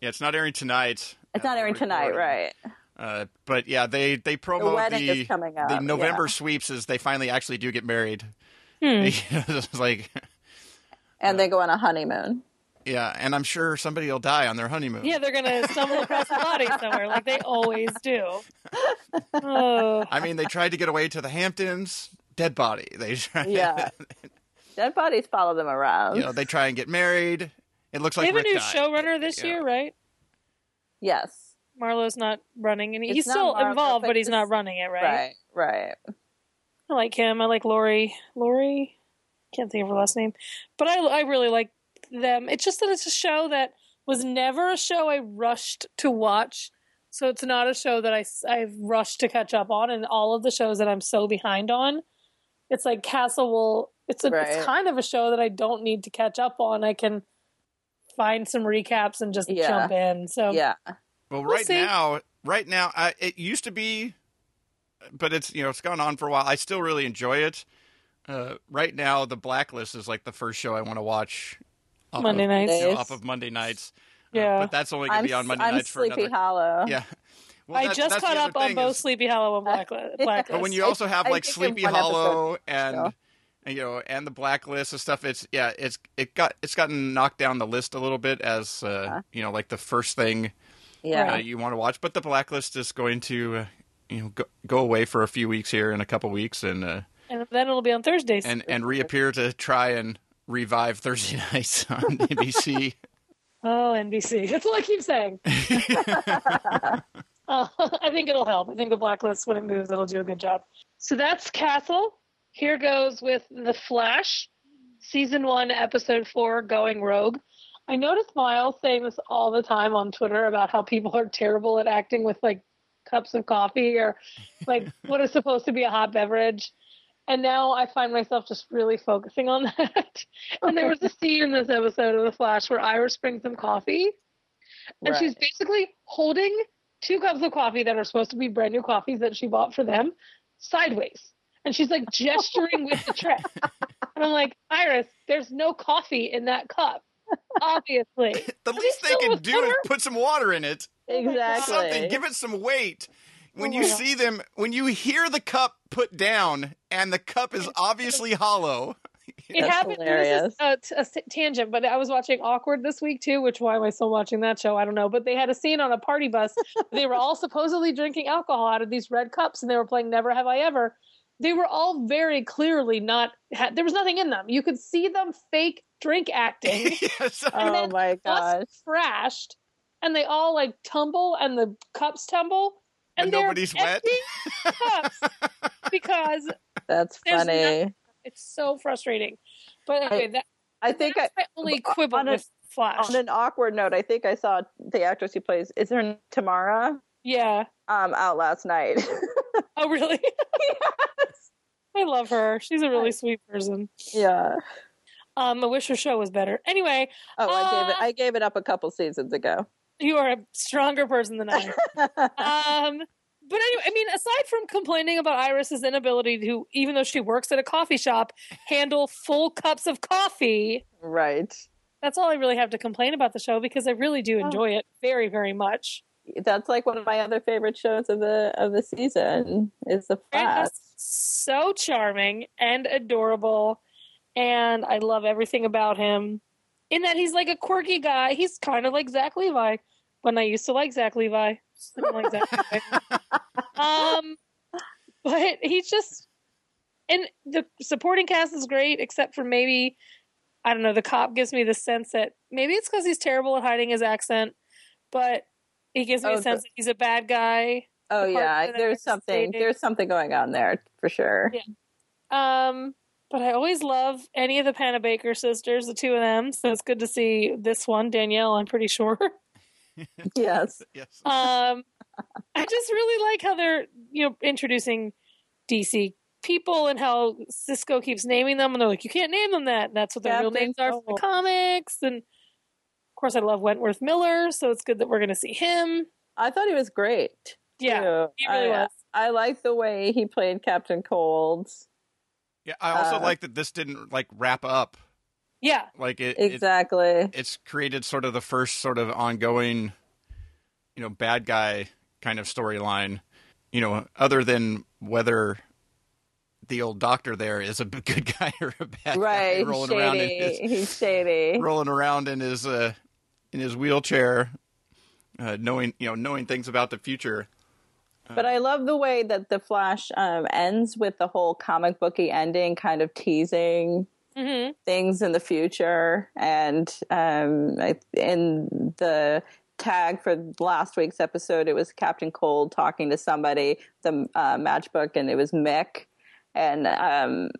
yeah, it's not airing tonight. It's not Uh, airing tonight, right? Uh, but yeah, they they promo the up, the November yeah. sweeps as they finally actually do get married. Hmm. it's like And they go on a honeymoon. Yeah, and I'm sure somebody will die on their honeymoon. Yeah, they're gonna stumble across a body somewhere, like they always do. Oh, I mean, they tried to get away to the Hamptons, dead body. They try, Yeah. Dead bodies follow them around. you know, they try and get married. It looks like they like have a new died. showrunner this Yeah. year, right? Yes. Marlowe's not running, and It's he's still Marlowe, involved, but but he's this- not running it, right? Right. Right. I like him. I like Lori. Lori, can't think of her last name, but I I really like them. It's just that it's a show that was never a show I rushed to watch. So it's not a show that I I've rushed to catch up on, and all of the shows that I'm so behind on, it's like Castle will. It's a Right. it's kind of a show that I don't need to catch up on. I can find some recaps and just Yeah. jump in. So Yeah. Well, We'll right see. now, right now, I, it used to be, but it's you know it's gone on for a while. I still really enjoy it. Uh, right now, the Blacklist is like the first show I want to watch. Off Monday of, nights. you know, Days. off of Monday nights. Uh, Yeah. but that's only going to be on Monday I'm nights for Sleepy another. Hollow. Yeah, Well, I that's- just caught up on both is- Sleepy Hollow and Blacklist. Blacklist. But when you also have I like think Sleepy Hollow and, so. and, you know and the Blacklist and stuff, it's yeah, it's it got it's gotten knocked down the list a little bit as uh, Uh-huh. you know like the first thing Yeah. uh, you want to watch. But the Blacklist is going to uh, you know go, go away for a few weeks here in a couple weeks and uh, and then it'll be on Thursdays. and and reappear to try and revive Thursday nights on NBC. Oh, NBC. That's all I keep saying. uh, I think it'll help. I think the blacklist, when it moves, it'll do a good job. So that's Castle. Here goes with The Flash, season one, episode four, Going Rogue. I notice Miles saying this all the time on Twitter about how people are terrible at acting with like cups of coffee or like what is supposed to be a hot beverage. And now I find myself just really focusing on that. and there was a scene in this episode of The Flash where Iris brings them coffee, and she's basically holding two cups of coffee that are supposed to be brand new coffees that she bought for them sideways. And she's like gesturing with the tray. And I'm like, Iris, there's no coffee in that cup. Obviously. the least they they can with do is put some water in it. Exactly. Something. Give it some weight. When Oh you God. see them, when you hear the cup put down and the cup is obviously hollow. It That's happened. hilarious. This is a, t- a s- tangent, but I was watching Awkward this week too. Which why am I still watching that show? I don't know. But they had a scene on a party bus. they were all supposedly drinking alcohol out of these red cups, and they were playing "Never Have I Ever." They were all very clearly not. Had, there was nothing in them. You could see them fake drink acting. yes. And Oh then my gosh. bus crashed, and they all like tumble, and the cups tumble, and And nobody's wet? because That's There's funny. it's so frustrating. But anyway, that, I think I, my only quibble on a- with Flash. on an awkward note, I think I saw the actress who plays is her Tamara yeah. um out last night. Oh, really? I love her. She's a really sweet person. yeah. Um, I wish her show was better. Anyway, Oh, I gave it Uh, I gave it up a couple seasons ago. You are a stronger person than I am. um, but anyway, I mean, aside from complaining about Iris's inability to, even though she works at a coffee shop, handle full cups of coffee, right. that's all I really have to complain about the show because I really do enjoy it very, very much. That's like one of my other favorite shows of the of the season is the Flash. so charming and adorable, and I love everything about him. In that he's like a quirky guy. He's kind of like Zach Levi. When I used to like Zach Levi, like Zach Levi. Um, but he's just, and the supporting cast is great, except for maybe I don't know. The cop gives me the sense that maybe it's because he's terrible at hiding his accent, but he gives me Oh, a sense that he's a bad guy. Oh the yeah, there's something stated. there's something going on there for sure. Yeah. Um, but I always love any of the Panabaker sisters, the two of them. So it's good to see this one, Danielle. I'm pretty sure. Yes. yes. um, I just really like how they're you know introducing DC people and how Cisco keeps naming them, and they're like, you can't name them that. And that's what their real names are for the comics, and of course, I love Wentworth Miller, so it's good that we're going to see him. I thought he was great. Yeah, too. he really I, was. I like the way he played Captain Cold. Yeah, I also Uh, like that this didn't like wrap up. Yeah, Like it, it Exactly. it's created sort of the first sort of ongoing, you know, bad guy kind of storyline. You know, other than whether the old doctor there is a good guy or a bad guy right. He's rolling around in shady. his He's shady. rolling around in his uh, in his wheelchair, uh, knowing you know knowing things about the future. But I love the way that the Flash um, ends with the whole comic booky ending, kind of teasing hmm things in the future. And um, I, in the tag for last week's episode, it was Captain Cold talking to somebody, the uh, matchbook, and it was Mick. And um,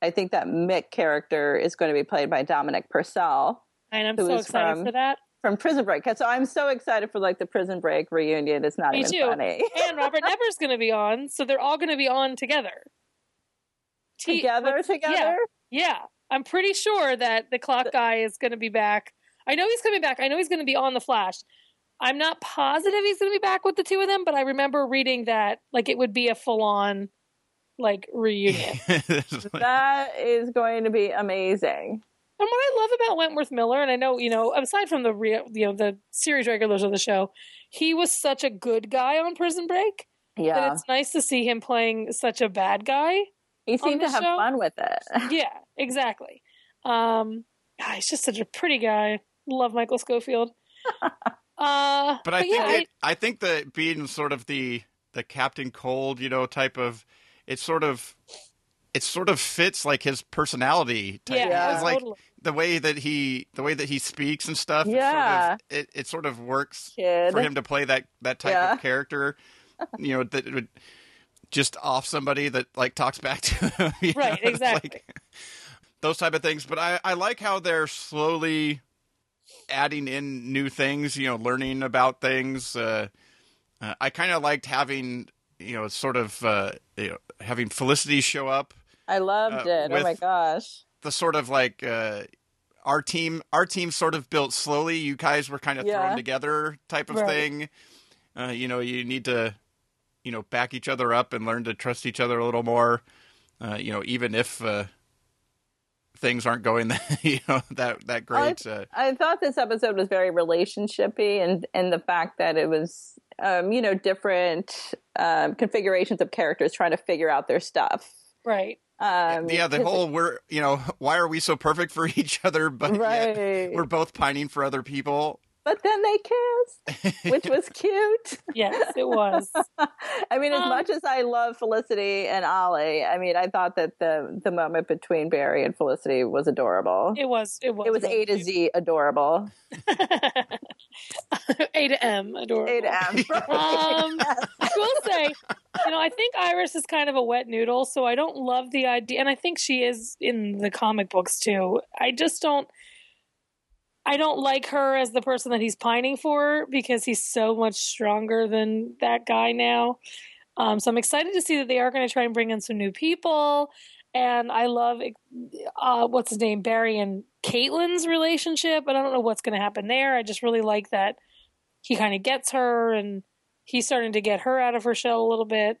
I think that Mick character is going to be played by Dominic Purcell and I'm so excited from- for that. From Prison Break. So I'm so excited for like the Prison Break reunion. It's not Me even too. funny. and Robert Knepper's going to be on, so they're all going to be on together. T- together, what's- together. Yeah, I'm pretty sure that the clock guy is going to be back. I know he's coming back. I know he's going to be on the Flash. I'm not positive he's going to be back with the two of them, but I remember reading that like it would be a full on like reunion. That is going to be amazing. And what I love about Wentworth Miller, and I know you know, aside from the real, you know, the series regulars of the show, he was such a good guy on Prison Break that Yeah, it's nice to see him playing such a bad guy. he seemed the to have show? fun with it. Yeah, exactly. Um, God, he's just such a pretty guy. Love Michael Scofield. Uh, But I think yeah, it, I think that being sort of the the Captain Cold, you know, type of it sort of it sort of fits like his personality. Type. yeah, Yeah. It's like totally. the way that he the way that he speaks and stuff. Yeah. It sort of, it, it sort of works Kid. for him to play that that type Yeah. of character. You know that would just off somebody that like talks back to him. you know? Right, exactly. like those type of things. But I I like how they're slowly adding in new things. You know, learning about things. Uh, uh, I kind of liked having you know sort of uh, you know, having Felicity show up I loved uh, it. Oh my gosh. the sort of like uh, our team our team sort of built slowly you guys were kind of Yeah. thrown together type of Right. thing uh, you know you need to you know back each other up and learn to trust each other a little more uh, you know even if uh, things aren't going that you know that that great uh, I thought this episode was very relationshipy, and and the fact that it was, um, you know, different um, configurations of characters trying to figure out their stuff. right. Um, yeah the whole we're you know why are we so perfect for each other but yet Right. we're both pining for other people but then they kissed, which was cute. Yes, it was. I mean, as Um, much as I love Felicity and Ollie, I mean, I thought that the the moment between Barry and Felicity was adorable. It was. It was. It was A to Z adorable. A to M. Adorable. A to M. Um, I will say, you know, I think Iris is kind of a wet noodle, so I don't love the idea, and I think she is in the comic books too. I just don't. I don't like her as the person that he's pining for because he's so much stronger than that guy now. Um, so I'm excited to see that they are going to try and bring in some new people. And I love uh, what's his name, Barry and Caitlin's relationship. But I don't know what's going to happen there. I just really like that he kind of gets her and he's starting to get her out of her shell a little bit.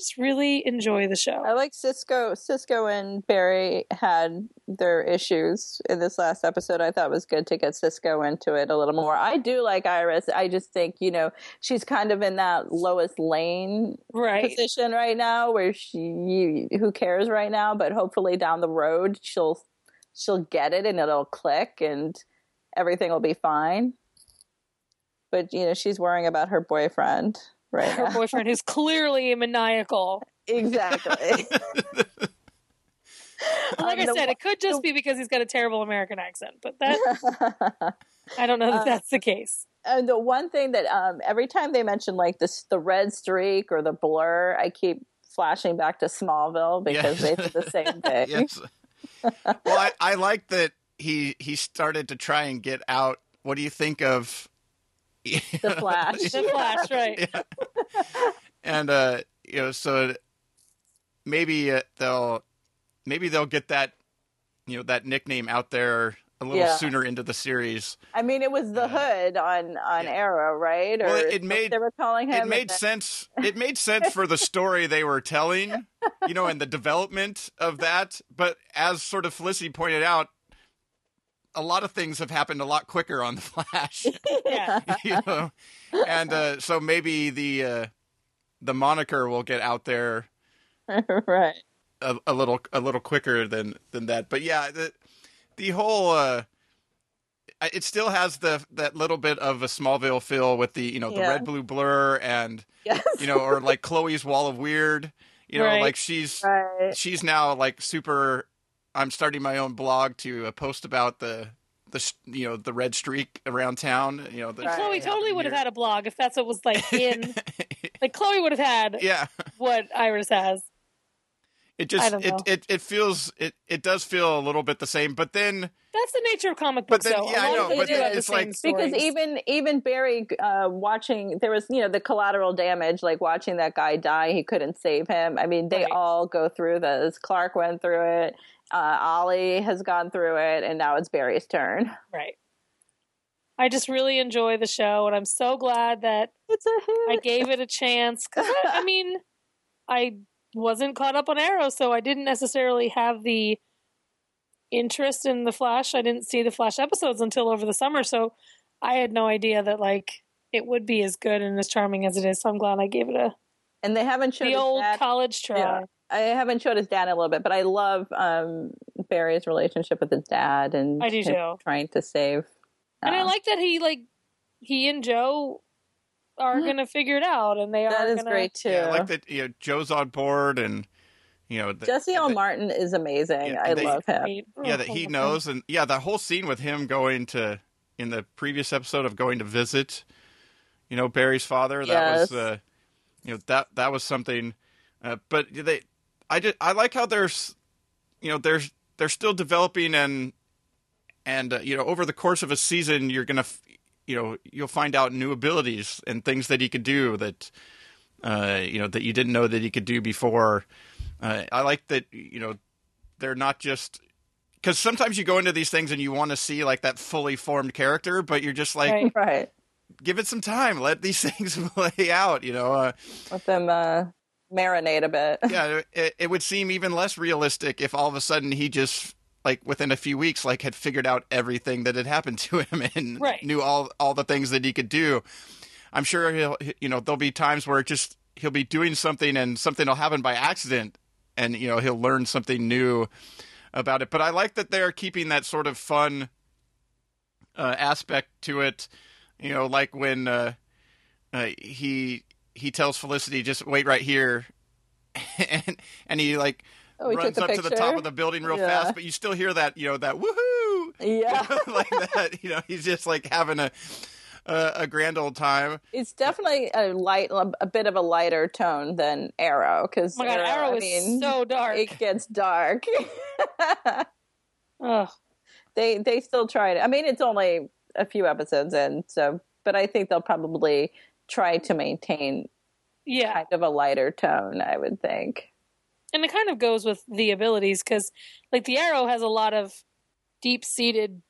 Just really enjoy the show. I like Cisco. Cisco and Barry had their issues in this last episode. I thought it was good to get Cisco into it a little more. I do like Iris. I just think you know she's kind of in that Lois Lane right. position right now, where she you, who cares right now, but hopefully down the road she'll she'll get it and it'll click and everything will be fine. But you know she's worrying about her boyfriend right Her boyfriend, who's clearly maniacal. exactly. Like Um, I said, one- it could just be because he's got a terrible American accent, but that I don't know that Uh, that's the case. and the one thing that um, every time they mention like this the red streak or the blur i keep flashing back to smallville because Yes. they did the same thing yes. well, I, I like that he he started to try and get out. What do you think of the flash The Flash, right? and uh, you know, so maybe uh, they'll maybe they'll get that you know that nickname out there a little Yeah. sooner into the series. I mean, it was the hood on on Yeah. Arrow, right? Or Well, it- it made- they were calling him. It made then- sense. It made sense for the story they were telling, you know, and the development of that. But as sort of Felicity pointed out, a lot of things have happened a lot quicker on the Flash. Yeah. you know, and uh, so maybe the uh, the moniker will get out there right. a, a little a little quicker than than that. But yeah, the the whole uh, it still has the that little bit of a Smallville feel with the you know the Yeah. red blue blur and Yes. you know or like Chloe's Wall of Weird. You know, Right. like she's Right. she's now like super. I'm starting my own blog to uh, post about the the you know the red streak around town. You know, the, Right. Chloe totally would have had a blog if that's what was like in. like Chloe would have had yeah, what Iris has. it just it, it it feels it it does feel a little bit the same, but then That's the nature of comic But books. then- though. yeah, a I lot know, but then have the it's like- stories. Because even even Barry uh, watching there was you know the collateral damage like watching that guy die he couldn't save him I mean they Right. all go through this Clark went through it uh, Ollie has gone through it and now it's Barry's turn right. I just really enjoy the show, and I'm so glad that it's a I gave it a chance. 'Cause I, I mean, I wasn't caught up on Arrow, so I didn't necessarily have the interest in the Flash. I didn't see the Flash episodes until over the summer, so I had no idea that like it would be as good and as charming as it is. So I'm glad I gave it a and they haven't showed the old college try. Yeah. I haven't showed his dad a little bit but I love um, Barry's relationship with his dad and I do too. trying to save And I uh, like that he like he and Joe are gonna figure it out, and they that are is gonna, great too yeah, I like that you know Joe's on board and you know the, Jesse L. the- Martin is amazing Yeah, I they- love him Great. yeah that he knows and yeah that whole scene with him going to in the previous episode of going to visit you know Barry's father that was Yes. uh you know that that was something uh, but they I just I like how there's you know there's they're still developing and and uh, you know over the course of a season you're gonna f- you know you'll find out new abilities and things that he could do that uh you know that you didn't know that he could do before uh, I like that you know they're not just because sometimes you go into these things and you want to see like that fully formed character, but you're just like, Right. right give it some time, let these things play out. You know, uh, let them uh, marinate a bit. yeah, it, it would seem even less realistic if all of a sudden he just like within a few weeks like had figured out everything that had happened to him and Right. knew all all the things that he could do. I'm sure he'll you know there'll be times where it just he'll be doing something and something will happen by accident and you know he'll learn something new about it. But I like that they're keeping that sort of fun uh, aspect to it. You know, like when uh, uh, he he tells Felicity, "Just wait right here," and and he like Oh, he runs up a to the top of the building real Yeah. fast, but you still hear that you know that woohoo Yeah. like that. You know, he's just like having a a, a grand old time. It's definitely a light, a bit of a lighter tone than Arrow. Because Oh my god, Arrow I is mean, so dark. It gets dark. Ugh. they they still try to. I mean, it's only a few episodes in, so but I think they'll probably try to maintain Yeah, kind of a lighter tone. I would think. and it kind of goes with the abilities because, like, the Arrow has a lot of deep-seated,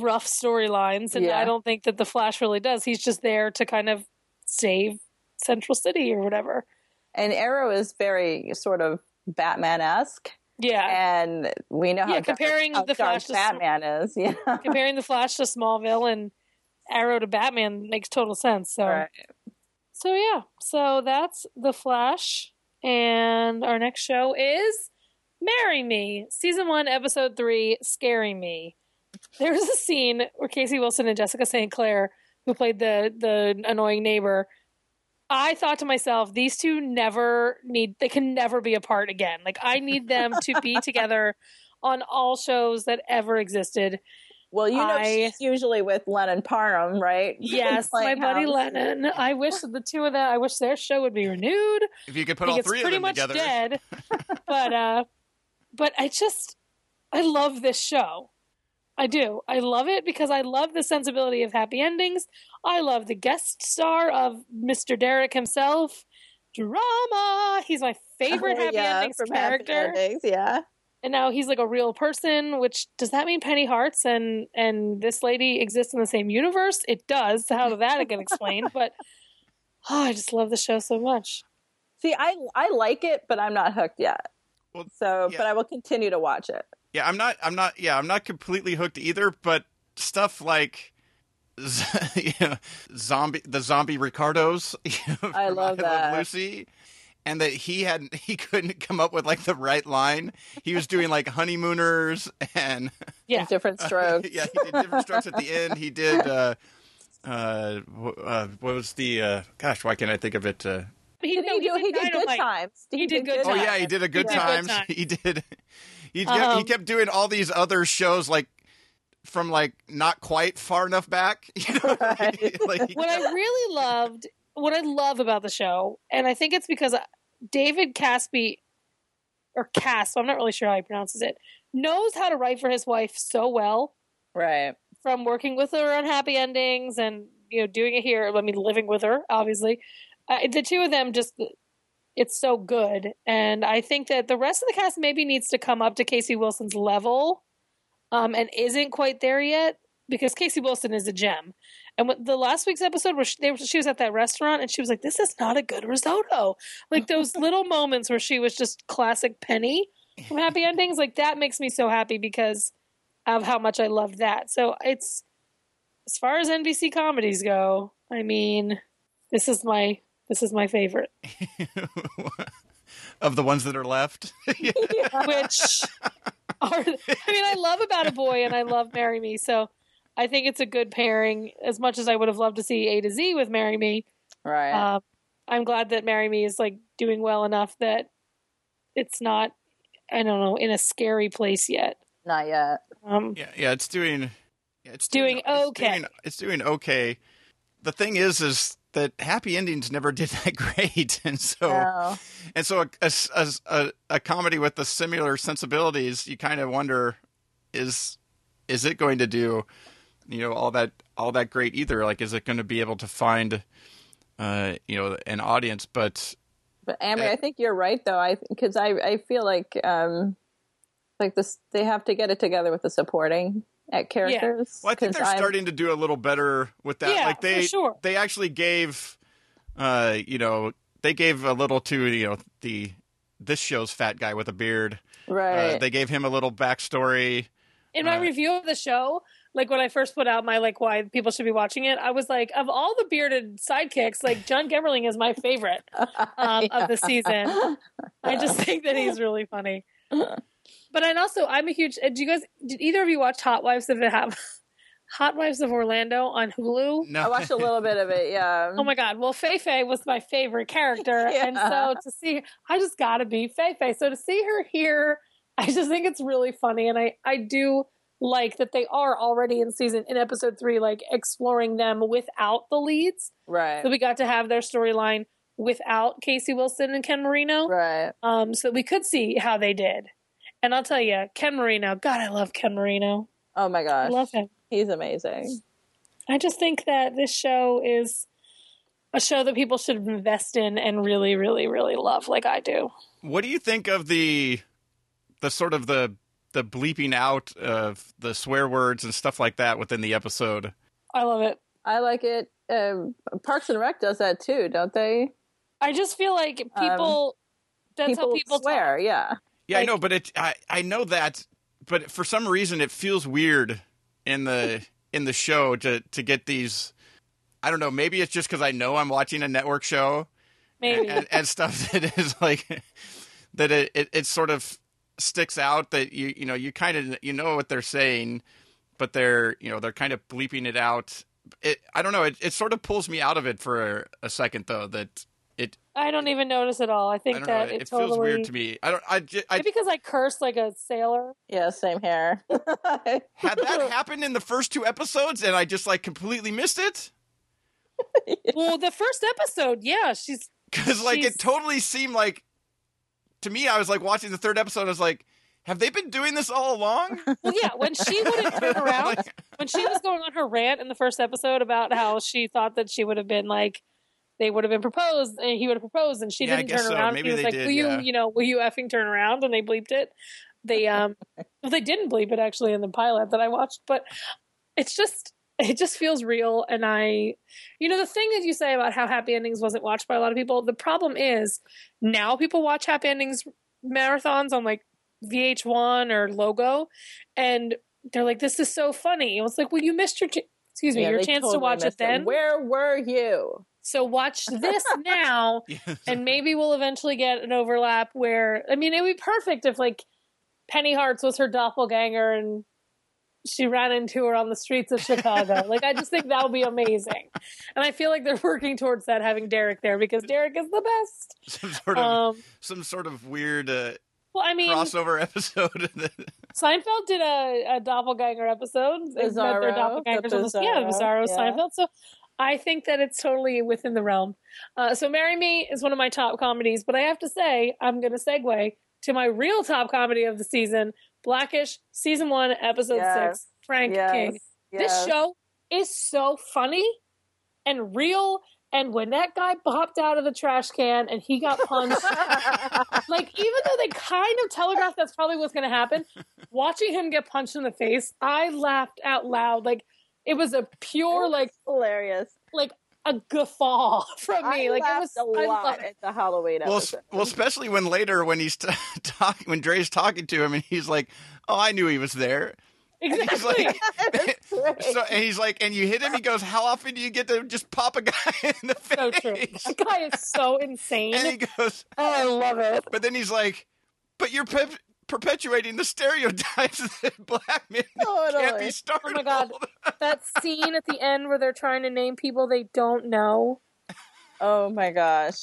rough storylines, and Yeah. I don't think that the Flash really does. He's just there to kind of save Central City or whatever. And Arrow is very sort of Batman esque, Yeah, and we know how Yeah, dark, comparing how the dark Flash to Batman is. Yeah, comparing the Flash to Smallville and Arrow to Batman makes total sense. So, right. so yeah, so that's the Flash, and our next show is "Marry Me," season one, episode three, Scary Me." There's a scene where Casey Wilson and Jessica St. Clair, who played the the annoying neighbor, I thought to myself, these two never need, they can never be apart again. Like, I need them to be together on all shows that ever existed. Well, you know, I- she's usually with Lennon Parham, right? Yes, my Playing buddy. Lennon. I wish that the two of them, I wish their show would be renewed. If you could I put think all it's three of pretty them much together, dead. but, uh, but I just, I love this show. I do. I love it because I love the sensibility of happy endings. I love the guest star of Mr. Derek himself. Drama. He's my favorite Oh, happy yeah, endings from Happy character. Endings, yeah. And now he's like a real person. Which does that mean Penny Hartz and and this lady exists in the same universe? It does. How did that get explained? But oh, I just love the show so much. See, I I like it, but I'm not hooked yet. Well, so, yeah. but I will continue to watch it. Yeah, I'm not. I'm not. Yeah, I'm not completely hooked either. But stuff like, you know, zombie, the zombie Ricardos. You know, I love I that. Lucy, and that he had he couldn't come up with like the right line. He was doing like honeymooners and Yeah. Different strokes. yeah, he did different strokes at the end. He did. uh uh, uh, what was the? uh Gosh, why can't I think of it? Uh, He, Did no, he do? He did good Dynamite. times. He did Good Oh yeah, he did a good He did Good times. Times. He did. He kept, Um, he kept doing all these other shows like from like not quite far enough back. You know, Right. like he what I really loved, what I love about the show, and I think it's because David Caspi, or Casp, I'm not really sure how he pronounces it, knows how to write for his wife so well Right. from working with her on happy endings and you know doing it here. I mean, living with her, obviously. Uh, the two of them just. It's so good, and I think that the rest of the cast maybe needs to come up to Casey Wilson's level, um, and isn't quite there yet because Casey Wilson is a gem. And with the last week's episode where she, they, she was at that restaurant and she was like, "This is not a good risotto." Like those little moments where she was just classic Penny from Happy Endings. Like that makes me so happy because of how much I loved that. So it's as far as NBC comedies go. I mean, this is my this is my favorite. of the ones that are left. Which are I mean, I love About a Boy and I love Marry Me. So I think it's a good pairing. As much as I would have loved to see A to Z with Marry Me, Right. um, I'm glad that Marry Me is like doing well enough that it's not, I don't know, in a scary place yet. Not yet. Um, yeah, yeah, it's doing. Yeah, it's Doing it's okay. doing- It's doing, okay. The thing is, is that happy endings never did that great, and so No. and so a, a, a, a- a comedy with the similar sensibilities, you kind of wonder, is is it going to do, you know, all that all that great either? Like, is it going to be able to find, uh, you know, an audience? But But Amrie, Uh, I think you're right though. I because I I feel like um like this they have to get it together with the supporting at characters. Well, I think 'cause they're I'm- starting to do a little better with that. Yeah, like they for sure. they actually gave uh you know, they gave a little to, you know, the this show's fat guy with a beard. right. Uh, they gave him a little backstory. in my Uh, review of the show, like when I first put out my like why people should be watching it, I was like, of all the bearded sidekicks, like John Gemberling is my favorite um, of the season. I just think that he's really funny. But and also, I'm a huge. Do you guys? Did either of you watch Hot Wives of have Hot Wives of Orlando on Hulu? No. I watched a little bit of it. Yeah. Oh my god! Well, Fei Fei was my favorite character, and so to see, I just got to be Fei Fei. So to see her here, I just think it's really funny, and I I do like that they are already in season in episode three, like exploring them without the leads. right. So we got to have their storyline without Casey Wilson and Ken Marino. right. Um, so we could see how they did. And I'll tell you, Ken Marino, God, I love Ken Marino. Oh my gosh. I love him. He's amazing. I just think that this show is a show that people should invest in and really, really, really love, like I do. What do you think of the the sort of the the bleeping out of the swear words and stuff like that within the episode? I love it. I like it. Um, Parks and Rec does that too, don't they? I just feel like people. that's people, how people swear. Talk. Yeah. Yeah, I know, but it I I know that, but for some reason it feels weird in the in the show to to get these. I don't know. Maybe it's just because I know I'm watching a network show Maybe. and, and stuff that is like that it, it it sort of sticks out that you you know you kind of you know what they're saying, but they're you know they're kind of bleeping it out. It I don't know. It it sort of pulls me out of it for a, a second though. That it I don't even notice at all. I I think don't know. that It, it, feels weird to me. I don't. I, ju- I Maybe because I curse like a sailor. Yeah. Same here. had that happened in the first two episodes and I just like completely missed it well, the first episode, yeah, she's because like She's- it totally seemed like to me I was like watching the third episode I was like have they been doing this all along well, yeah. When she wouldn't turn around, when she was going on her rant in the first episode about how she thought that she would have been like they would have been proposed and he would have proposed and she Yeah, didn't turn so. around. Maybe he was like, did, "Will you, you know, will you effing turn around?" And they bleeped it. they um well, they didn't bleep it actually in the pilot that I watched, but it's just it just feels real and I you know the thing that you say about how happy endings wasn't watched by a lot of people, the problem is now people watch happy endings marathons on like VH1 or Logo and they're like this is so funny. And it's like, well you missed your ch- excuse me, Yeah, your they chance to watch it missed then. Where were you? So watch this now, and maybe we'll eventually get an overlap where I mean, it would be perfect if like Penny Hartz was her doppelganger and she ran into her on the streets of Chicago. like I just think that would be amazing, and I feel like they're working towards that having Derek there because Derek is the best. some sort of Um, some sort of weird uh, well, I mean, crossover episode. Seinfeld did a, a doppelganger episode. They met their Bizarro, doppelgangers the on the- yeah, Bizarro, Bizarro yeah. Seinfeld. So I think that it's totally within the realm. Uh, so Marry Me is one of my top comedies, but I have to say, I'm going to segue to my real top comedy of the season, Blackish, season one, episode Yes. six, Prank yes. King. This show is so funny and real. And when that guy popped out of the trash can and he got punched, like even though they kind of telegraphed that's probably what's going to happen, watching him get punched in the face, I laughed out loud. Like it was a pure like hilarious. like a guffaw from me. I like it was. a lot at the Halloween well, episode. s- well, especially when later when he's t- talking when Dre's talking to him and he's like, "Oh, I knew he was there." And he's Exactly. like, so and he's like, and you hit him. He goes, "How often do you get to just pop a guy in the face?" so true. That guy is so insane. And he goes, I love it. but then he's like, "But you're pe- perpetuating the stereotypes that black men can't be startled." Oh my God. that scene at the end where they're trying to name people they don't know Oh my gosh.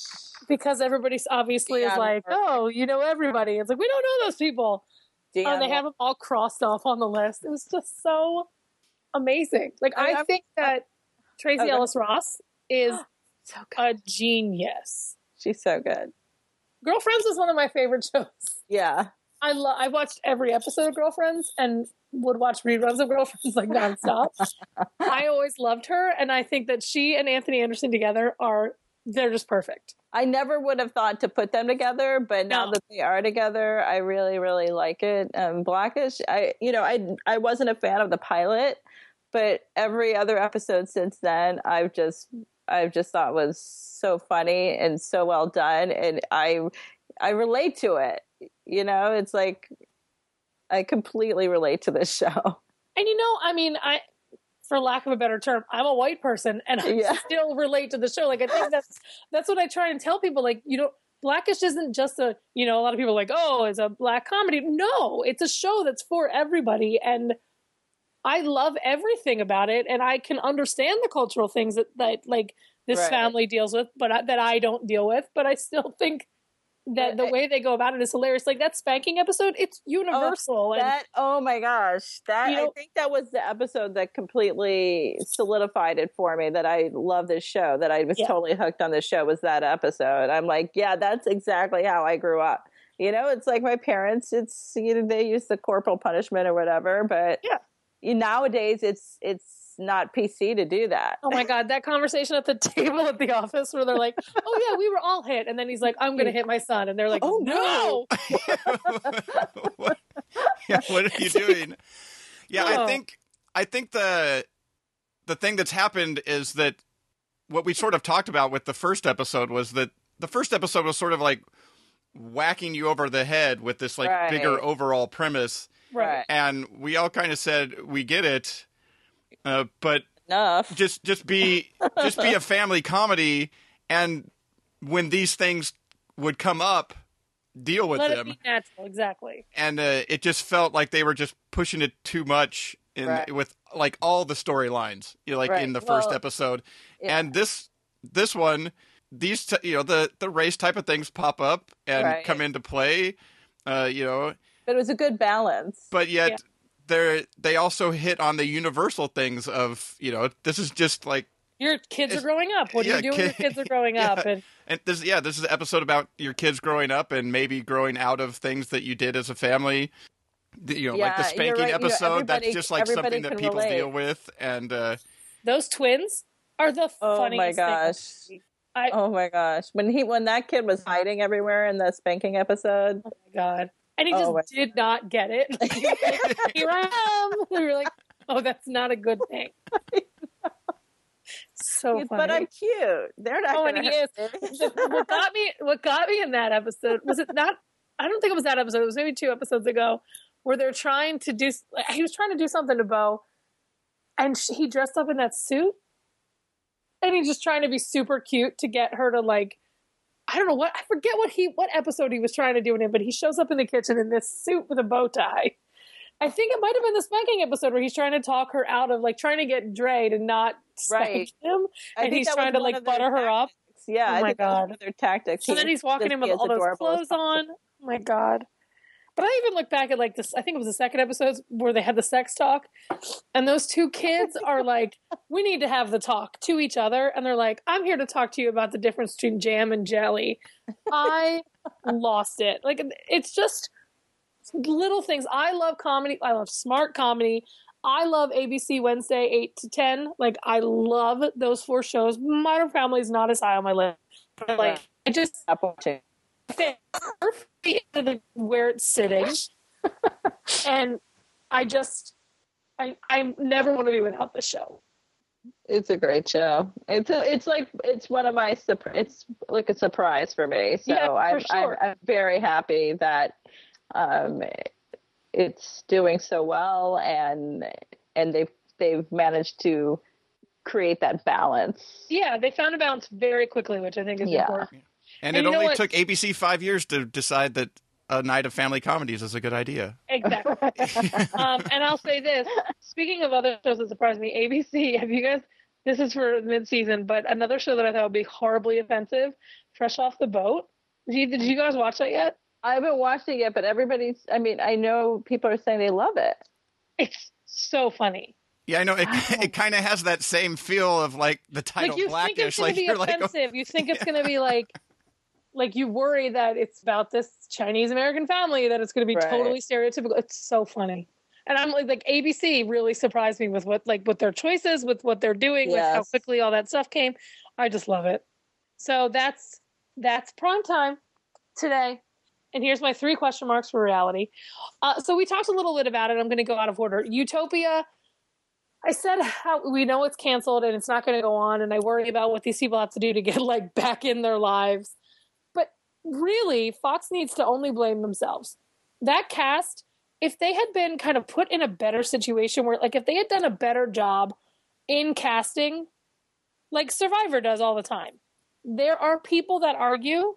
because everybody obviously is like, perfect. oh, you know everybody. It's like we don't know those people. Dan, Oh, and they have them all crossed off on the list. It was just so amazing. Like I- I, I'm- think that Tracee Okay. Ellis Ross is so good. a genius. She's so good. Girlfriends is one of my favorite shows. Yeah. I love. I watched every episode of Girlfriends and would watch reruns of Girlfriends like nonstop. I always loved her, and I think that she and Anthony Anderson together are they're just perfect. I never would have thought to put them together, but now No. that they are together, I really, really like it. Um, Blackish, I, you know, I, I wasn't a fan of the pilot, but every other episode since then, I've just, I've just thought was so funny and so well done, and I, I relate to it. You know, it's like I completely relate to this show. And you know, I mean, I, for lack of a better term, I'm a white person, and I Yeah. still relate to the show. Like I think that's that's what I try and tell people. Like you know, Blackish isn't just a you know a lot of people are like oh it's a black comedy. No, it's a show that's for everybody, and I love everything about it, and I can understand the cultural things that that like this Right. family deals with, but I, that I don't deal with. But I still think. That the I- way they go about it is hilarious. Like that spanking episode, it's oh, universal. and That oh my gosh, that You I think that was the episode that completely solidified it for me that I love this show. That I was Yeah. totally hooked on this show was that episode. I'm like, yeah, that's exactly how I grew up. You know, it's like my parents. It's you know they use the corporal punishment or whatever, but Yeah. you- nowadays it's it's not PC to do that. Oh my god, that conversation at the table at the office where they're like, "Oh yeah, we were all hit," and then he's like, "I'm gonna hit my son," and they're like, Oh, "No!" what, yeah, what are you doing? Yeah, I Oh. think I think the the thing that's happened is that what we sort of talked about with the first episode was that the first episode was sort of like whacking you over the head with this like Right. bigger overall premise, Right. and we all kind of said we get it, uh, but Enough. just just be just be a family comedy, and when these things would come up, deal with Let them natural, exactly. and uh, it just felt like they were just pushing it too much in Right. with like all the storylines, you know, like Right. in the first Well, episode, yeah. and this this one, these t- you know the the race type of things pop up and Right. come into play, uh, you know, But it was a good balance. but yet Yeah. They're they also hit on the universal things of you know this is just like Your kids are growing up. What do yeah, you do when your kids are growing yeah. up? And and this yeah this is an episode about your kids growing up and maybe growing out of things that you did as a family The- you know like the spanking right. You know, episode that's just like something that people relate. deal with and uh those twins are the Oh my gosh. thing. I, Oh my gosh. When he when that kid was hiding everywhere in the spanking episode. Oh my god. And he Oh, just did not get it. Like, he was like, Here I am. We were like, "Oh, that's not a good thing." So funny. but I'm cute. They're not. Oh, and he is. what got me what got me in that episode was it not I don't think it was that episode. It was maybe two episodes ago where they're trying to do he was trying to do something to Bow and she, he dressed up in that suit and he's just trying to be super cute to get her to like I don't know what I forget what he what episode he was trying to do it in it, but he shows up in the kitchen in this suit with a bow tie. I think it might have been the spanking episode where he's trying to talk her out of like trying to get Dre to not spank Right. him. I And he's trying to, like, butter her up. Yeah, Oh I my think that was God. their tactics. And then he's walking in with all those clothes on. Oh my god. But I even look back at like this I think it was the second episode where they had the sex talk and those two kids are like we need to have the talk to each other and they're like I'm here to talk to you about the difference between jam and jelly. I lost it. Like it's just little things. I love comedy. I love smart comedy. I love ABC Wednesday 8 to 10. Like I love those four shows. Modern Family is not as high on my list. But like I just Stop watching. fit perfectly into the, where it's sitting. and I just, I, I never want to be without the show. It's a great show. It's a, it's like it's one of my it's like a surprise for me. So Yeah, for I'm, sure. I'm I'm very happy that um it's doing so well and and they've they've managed to create that balance. Yeah, they found a balance very quickly, which I think is Yeah. important. And, And it only took ABC five years to decide that a night of family comedies is a good idea. Exactly. um, and I'll say this: speaking of other shows that surprised me, ABC. Have you guys? This is for mid-season, but another show that I thought would be horribly offensive: Fresh Off the Boat. Did you, did you guys watch that yet? I haven't watched it yet, but everybody's I mean, I know people are saying they love it. It's so funny. Yeah, I know. It, it kind of has that same feel of like the title like you Blackish. think it's going like to be you're like, oh, offensive. you think it's going to be like, like you worry that it's about this Chinese American family that it's going to be Right. totally stereotypical. It's so funny, and I'm like, like ABC really surprised me with what like with their choices, with what they're doing, with how quickly all that stuff came. I just love it. So that's that's prime time today. And here's my three question marks for reality. Uh, so we talked a little bit about it. I'm going to go out of order. Utopia. I said how we know it's canceled and it's not going to go on, and I worry about what these people have to do to get like back in their lives. Really, Fox needs to only blame themselves. That cast, if they had been kind of put in a better situation where, like, if they had done a better job in casting, like Survivor does all the time, there are people that argue,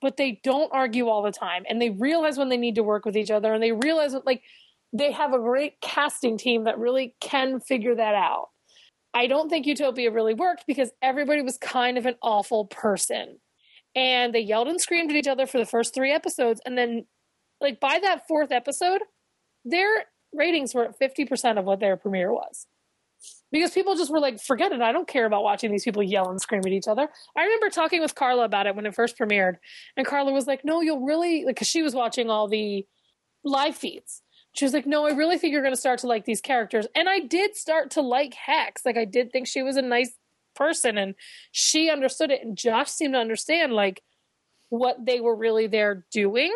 but they don't argue all the time, and they realize when they need to work with each other, and they realize that, like, they have a great casting team that really can figure that out. I don't think Utopia really worked because everybody was kind of an awful person. And they yelled and screamed at each other for the first three episodes. And then, like, by that fourth episode, their ratings were at 50% of what their premiere was. Because people just were like, forget it. I don't care about watching these people yell and scream at each other. I remember talking with Carla about it when it first premiered. And Carla was like, no, you'll really, like, because she was watching all the live feeds she was like, "No, I really think you're going to start to like these characters." And I did start to like Hex. Like I did think she was a nice person and she understood it and Josh seemed to understand like what they were really there doing,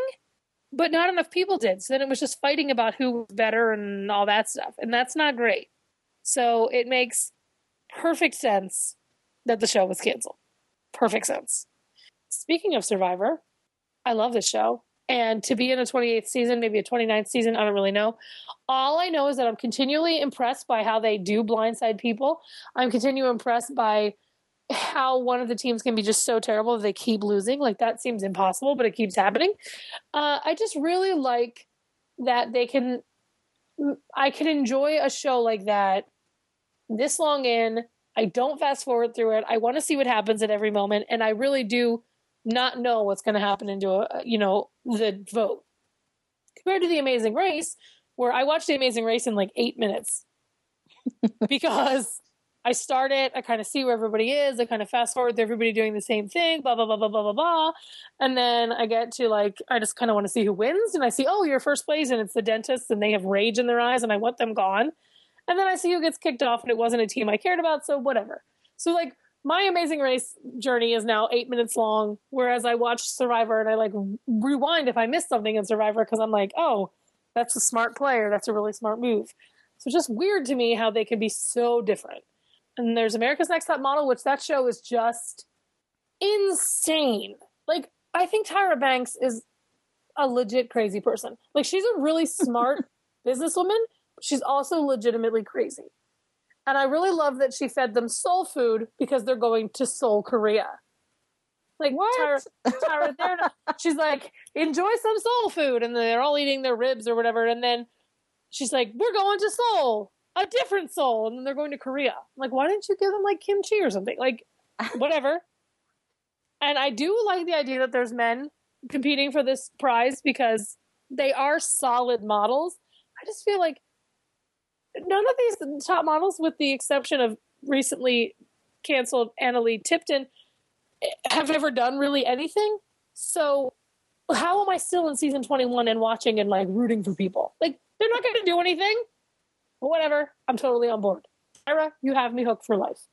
but not enough people did. So then it was just fighting about who was better and all that stuff. And that's not great. So it makes perfect sense that the show was canceled. Perfect sense. Speaking of Survivor, I love this show. And to be in a 28th season, maybe a 29th season, I don't really know. All I know is that I'm continually impressed by how they do blindside people. I'm continually impressed by how one of the teams can be just so terrible that they keep losing. Like that seems impossible, but it keeps happening. Uh, I just really like that they can. I can enjoy a show like that this long in. I don't fast forward through it. I want to see what happens at every moment, and I really do not know what's going to happen into a uh, you know the vote. Compared to the Amazing Race, where I watched the Amazing Race in like eight minutes. Because I start it, I kind of see where everybody is, I kind of fast forward to everybody doing the same thing, blah blah blah blah blah blah blah, and then I get to like I just kind of want to see who wins, and I see oh you're first place, and it's the dentist, and they have rage in their eyes, and I want them gone, and then I see who gets kicked off, and it wasn't a team I cared about, so whatever. So like my Amazing Race journey is now eight minutes long, whereas I watch Survivor and I like rewind if I miss something in Survivor because I'm like, oh, that's a smart player. That's a really smart move. So just weird to me how they can be so different. And there's America's Next Top Model, which that show is just insane. Like, I think Tyra Banks is a legit crazy person. Like, she's a really smart businesswoman. She's also legitimately crazy. And I really love that she fed them soul food because they're going to Seoul, Korea. Like What? Tyra, Tyra she's like, enjoy some soul food, and they're all eating their ribs or whatever. And then she's like, we're going to Seoul, a different Seoul, and then they're going to Korea. I'm like, why didn't you give them like kimchi or something? Like, whatever. and I do like the idea that there's men competing for this prize because they are solid models. I just feel like none of these top models, with the exception of recently canceled Analeigh Tipton, have ever done really anything. So how am I still in season 21 and watching and like rooting for people? Like they're not going to do anything. But whatever. I'm totally on board. Tyra, you have me hooked for life.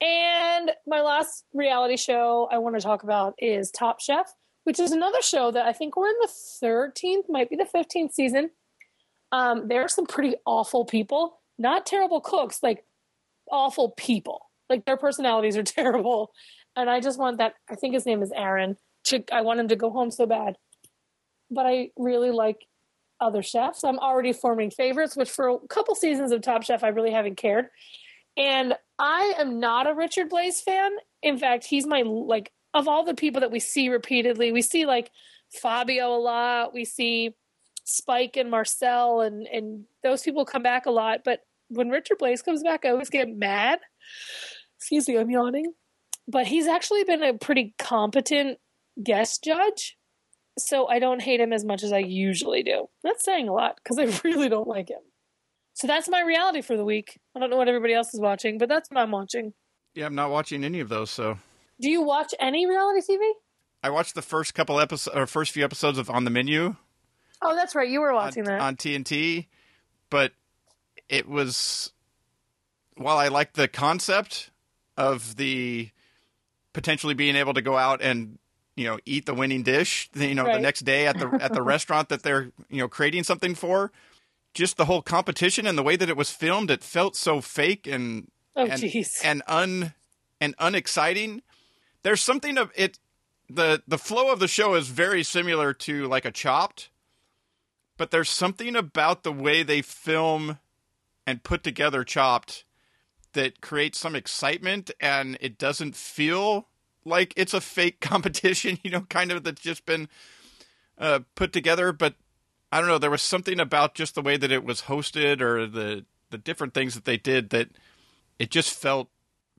And my last reality show I want to talk about is Top Chef, which is another show that I think we're in the 13th, might be the 15th season. Um, there are some pretty awful people, not terrible cooks, like awful people. Like their personalities are terrible. And I just want that. I think his name is Aaron. To, I want him to go home so bad. But I really like other chefs. I'm already forming favorites, which for a couple seasons of Top Chef, I really haven't cared. And I am not a Richard Blais fan. In fact, he's my like of all the people that we see repeatedly. We see like Fabio a lot. We see Spike and Marcel, and and those people come back a lot. But when Richard Blais comes back, I always get mad. Excuse me, I'm yawning. But he's actually been a pretty competent guest judge, so I don't hate him as much as I usually do. That's saying a lot because I really don't like him. So that's my reality for the week. I don't know what everybody else is watching, but that's what I'm watching. Yeah, I'm not watching any of those, so Do you watch any reality TV? I watched the first couple episodes or first few episodes of On the Menu Oh, that's right. You were on, watching that. on TNT, but it was while I liked the concept of the potentially being able to go out and you know eat the winning dish, you know, the next day at the at the restaurant that they're you know creating something for. Just the whole competition and the way that it was filmed, it felt so fake and oh, and, and un and unexciting. There's something of it. the The flow of the show is very similar to like a Chopped, but there's something about the way they film and put together Chopped that creates some excitement, and it doesn't feel like it's a fake competition. You know, kind of that's just been uh, put together, but I don't know. There was something about just the way that it was hosted, or the the different things that they did that it just felt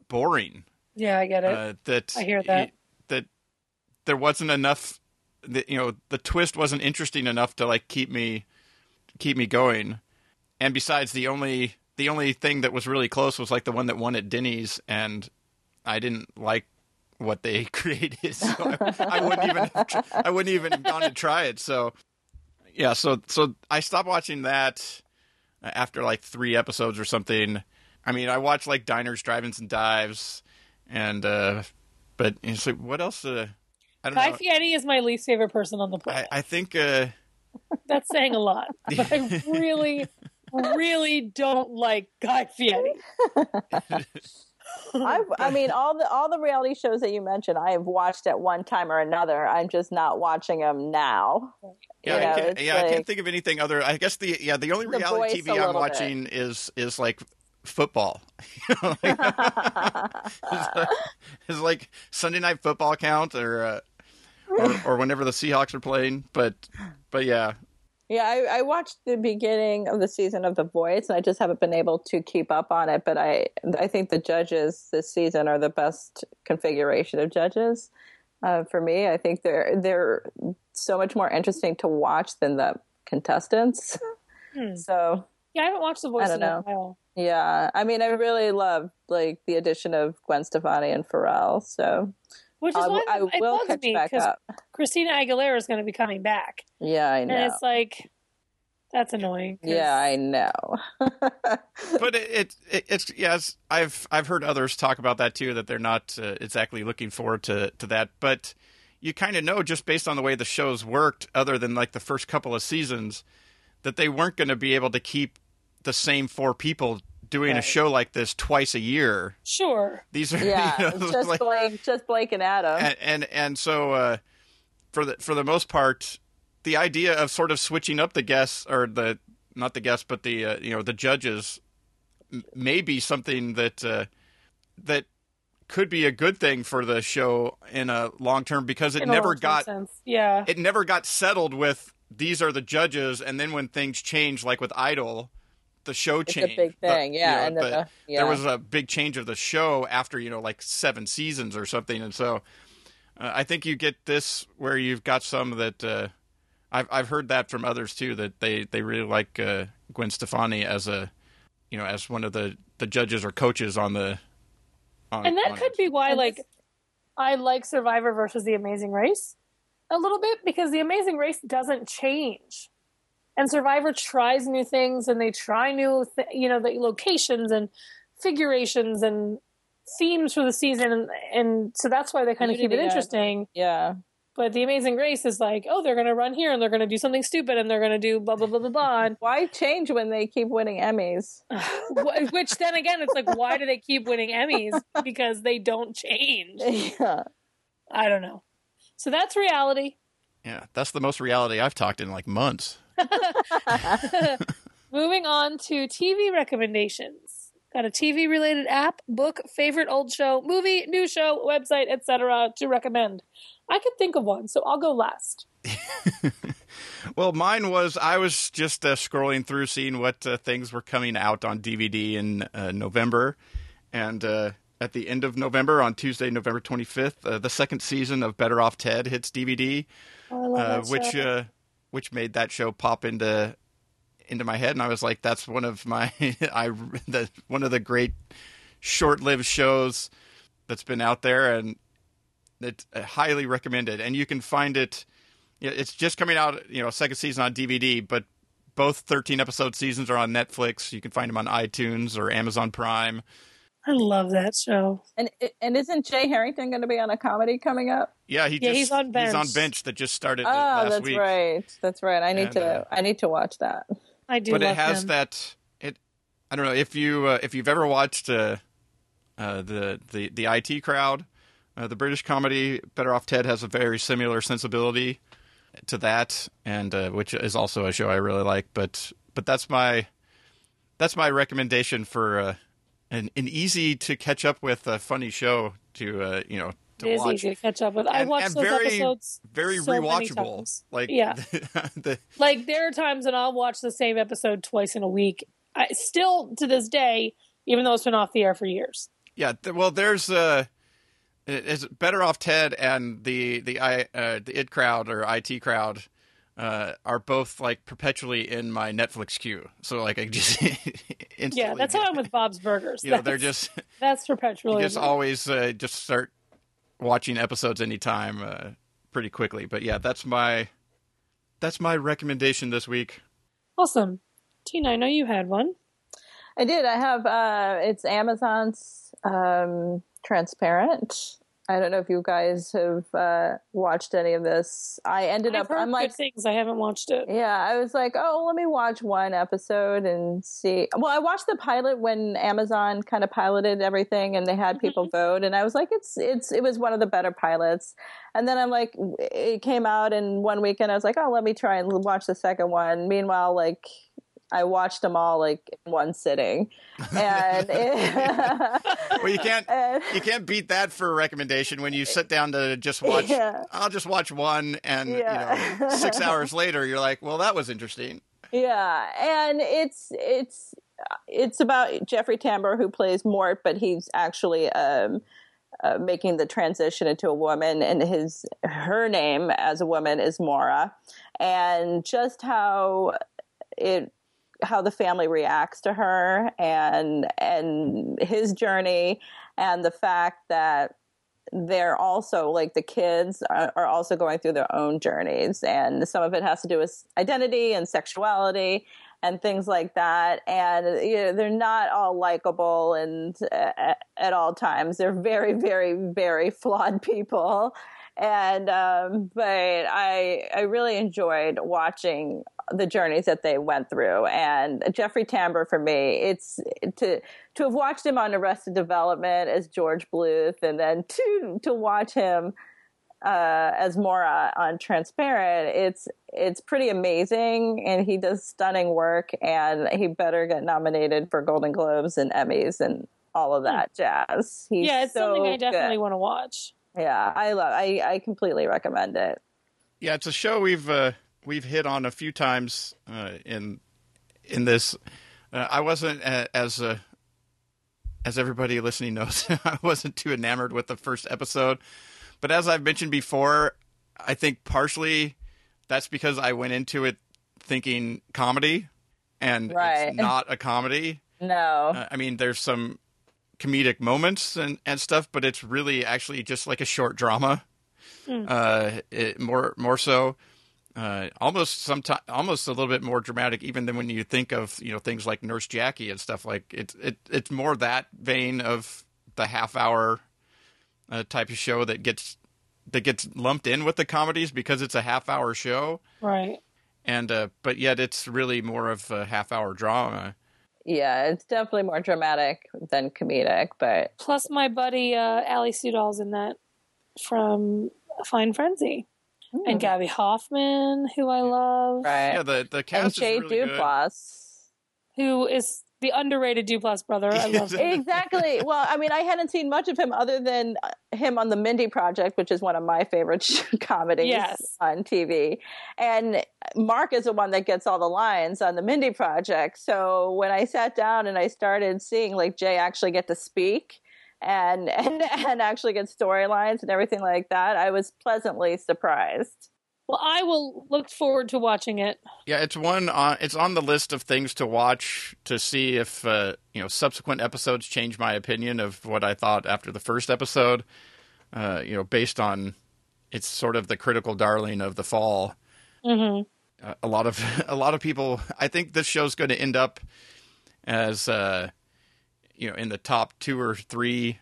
boring. yeah, I get it. Uh, that I hear that. that there wasn't enough. That you know, the twist wasn't interesting enough to like keep me keep me going. And besides, the only the only thing that was really close was like the one that won at Denny's, and I didn't like what they created, so I, I wouldn't even I wouldn't even have gone to try it. So yeah, so so I stopped watching that after like three episodes or something. I mean, I watched like diners, drive-ins, and dives, and uh but it's like what else? Uh, I don't Guy know. Fieri is my least favorite person on the planet. I think uh, That's saying a lot. But I really, really don't like Guy Fieri. I, I mean, all the all the reality shows that you mentioned, I have watched at one time or another. I'm just not watching them now. yeah, You know, I can't, it's yeah, I can't think of anything other. I guess the yeah the only The reality Voice TV I'm little watching is is like football. it's like Sunday night football count or. Uh, or, or whenever the Seahawks are playing, but but yeah, Yeah, I, I watched the beginning of the season of The Voice, and I just haven't been able to keep up on it. But I, I think the judges this season are the best configuration of judges uh, for me. I think they're they're so much more interesting to watch than the contestants. Hmm. So Yeah, I haven't watched The Voice I in don't a know. while. yeah, I mean, I really love like the addition of Gwen Stefani and Pharrell. So Which is I, why I it will bugs catch me because. Christina Aguilera is going to be coming back. Yeah, I know. And know. it's like, That's annoying. 'cause- Yeah, I know. but it, it, it it's yes i've i've heard others talk about that too that they're not uh, exactly looking forward to to that but you kind of know just based on the way the shows worked other than like the first couple of seasons that they weren't going to be able to keep the same four people doing a show like this twice a year Sure. these are yeah, you know, just like- Blake, just Blake and Adam. and and, and so uh, for the for the most part, the idea of sort of switching up the guests or the not the guests but the uh, you know the judges m- may be something that uh, that could be a good thing for the show in a long term because it In never got sense. Yeah. it never got settled with these are the judges and then when things change like with Idol the show It's a changed big The- thing, you yeah, know, and then the- the- yeah. there was a big change of the show after you know like seven seasons or something and so uh, I think you get this where you've got some that uh, I've I've heard that from others too that they, they really like uh, Gwen Stefani as a you know as one of the, the judges or coaches on the on, and that on could it. be why And like this- I like Survivor versus The Amazing Race a little bit because The Amazing Race doesn't change. And Survivor tries new things and they try new th- you know the locations and figurations and themes for the season and, and so that's why they kind of keep it Unity, interesting. yeah, But The Amazing Race is like, oh, they're going to run here and they're going to do something stupid and they're going to do blah blah blah blah blah. And why change when they keep winning Emmys? Which then again, it's like, why do they keep winning Emmys? Because they don't change. yeah, I don't know. So that's reality. yeah that's the most reality I've talked in like months. Moving on to TV recommendations. Got a TV related app, book, favorite old show, movie, new show, website, etc. to recommend. I could think of one, so I'll go last. Well, mine was I was just uh, scrolling through, seeing what uh, things were coming out on DVD in uh, November, and uh, at the end of November, on Tuesday, November twenty fifth, uh, the second season of Better Off Ted hits DVD, Oh, I love uh, which which made that show pop into into my head, and I was like, that's one of my I the one of the great short lived shows that's been out there, and uh, highly recommended. And you can find it. It's just coming out, you know, second season on DVD, but both 13 episode seasons are on Netflix. You can find them on iTunes or Amazon Prime. I love that show. and and isn't Jay Harrington going to be on a comedy coming up? Yeah, he Yeah, just he's on he's on bench. bench that just started Oh, last that's week. right. That's right. I need And, to. uh, I need to watch that. I do but love it has him. that it I don't know if you uh, if you've ever watched uh, uh, the the the IT crowd, uh, the British comedy Better Off Ted has a very similar sensibility to that, and uh, which is also a show I really like. But but that's my that's my recommendation for uh, an an easy to catch up with uh, funny show to uh, you know to It is watch. easy to catch up with. I And- watched and those very, episodes very so rewatchable. Like Yeah. the, Like there are times when I'll watch the same episode twice in a week. I still to this day, even though it's been off the air for years. Yeah, th- well, there's uh, it- it's better off Ted and the the I uh, the id crowd or IT crowd uh, are both like perpetually in my Netflix queue. So like I just instantly Yeah, that's get- how I'm with Bob's Burgers. you know they're just that's perpetually. you just always uh, just start watching episodes anytime uh, pretty quickly. But yeah, that's my that's my recommendation this week. awesome. Tina, I know you had one. I did. I have. Uh, it's Amazon's um, Transparent. I don't know if you guys have uh, watched any of this. I ended I've up. I'm like, things. I haven't watched it. Yeah, I was like, oh, let me watch one episode and see. Well, I watched the pilot when Amazon kind of piloted everything, and they had people vote, and I was like, it's it's it was one of the better pilots. And then I'm like, it came out in one weekend. I was like, oh, let me try and watch the second one. Meanwhile, like. I watched them all like in one sitting, and Well, you can't and- you can't beat that for a recommendation when you sit down to just watch. Yeah. I'll just watch one, and you know, six hours later, you're like, well, that was interesting. Yeah, and it's it's it's about Jeffrey Tambor who plays Mort, but he's actually um, uh, making the transition into a woman, and his her name as a woman is Maura, and just how it how the family reacts to her and and his journey and the fact that they're also like the kids are, are also going through their own journeys, and some of it has to do with identity and sexuality and things like that. And you know, they're not all likable and uh, at all times. They're very, very, very flawed people. And um, but I I really enjoyed watching the journeys that they went through. And Jeffrey Tambor for me, it's to to have watched him on Arrested Development as George Bluth, and then to to watch him uh, as Maura on Transparent, it's it's pretty amazing, and he does stunning work, and he better get nominated for Golden Globes and Emmys and all of that jazz. He's yeah, it's so something I definitely good. want to watch. Yeah, I love. I I completely recommend it. Yeah, it's a show we've uh, we've hit on a few times uh, in in this. Uh, I wasn't uh, as uh, as everybody listening knows. I wasn't too enamored with the first episode, but as I've mentioned before, I think partially that's because I went into it thinking comedy, and Right. it's not a comedy. No, Uh, I mean, there's some comedic moments and, and stuff, but it's really actually just like a short drama. Uh, it, more more so, uh, almost sometimes almost a little bit more dramatic, even than when you think of you know things like Nurse Jackie and stuff like it's it it's more that vein of the half hour uh, type of show that gets that gets lumped in with the comedies because it's a half hour show, Right. and uh, but yet it's really more of a half hour drama. yeah, it's definitely more dramatic than comedic, but Plus, my buddy uh, Ali Sudol's in that from Fine Frenzy, and Gabby Hoffman, who I love, right. Yeah, the the and cast Jay is really good. Duplass. who is the underrated Duplass brother. I love him. exactly. Well, I mean, I hadn't seen much of him other than uh, him on the Mindy Project, which is one of my favorite comedies Yes. on TV. And Mark is the one that gets all the lines on the Mindy Project. So when I sat down and I started seeing like Jay actually get to speak and and and actually get storylines and everything like that, I was pleasantly surprised. Well, I will look forward to watching it. Yeah, it's one on it's on the list of things to watch to see if uh, you know subsequent episodes change my opinion of what I thought after the first episode. Uh, you know, based on it's sort of the critical darling of the fall. hmm Uh, a lot of a lot of people. I think this show's going to end up as uh, you know in the top two or three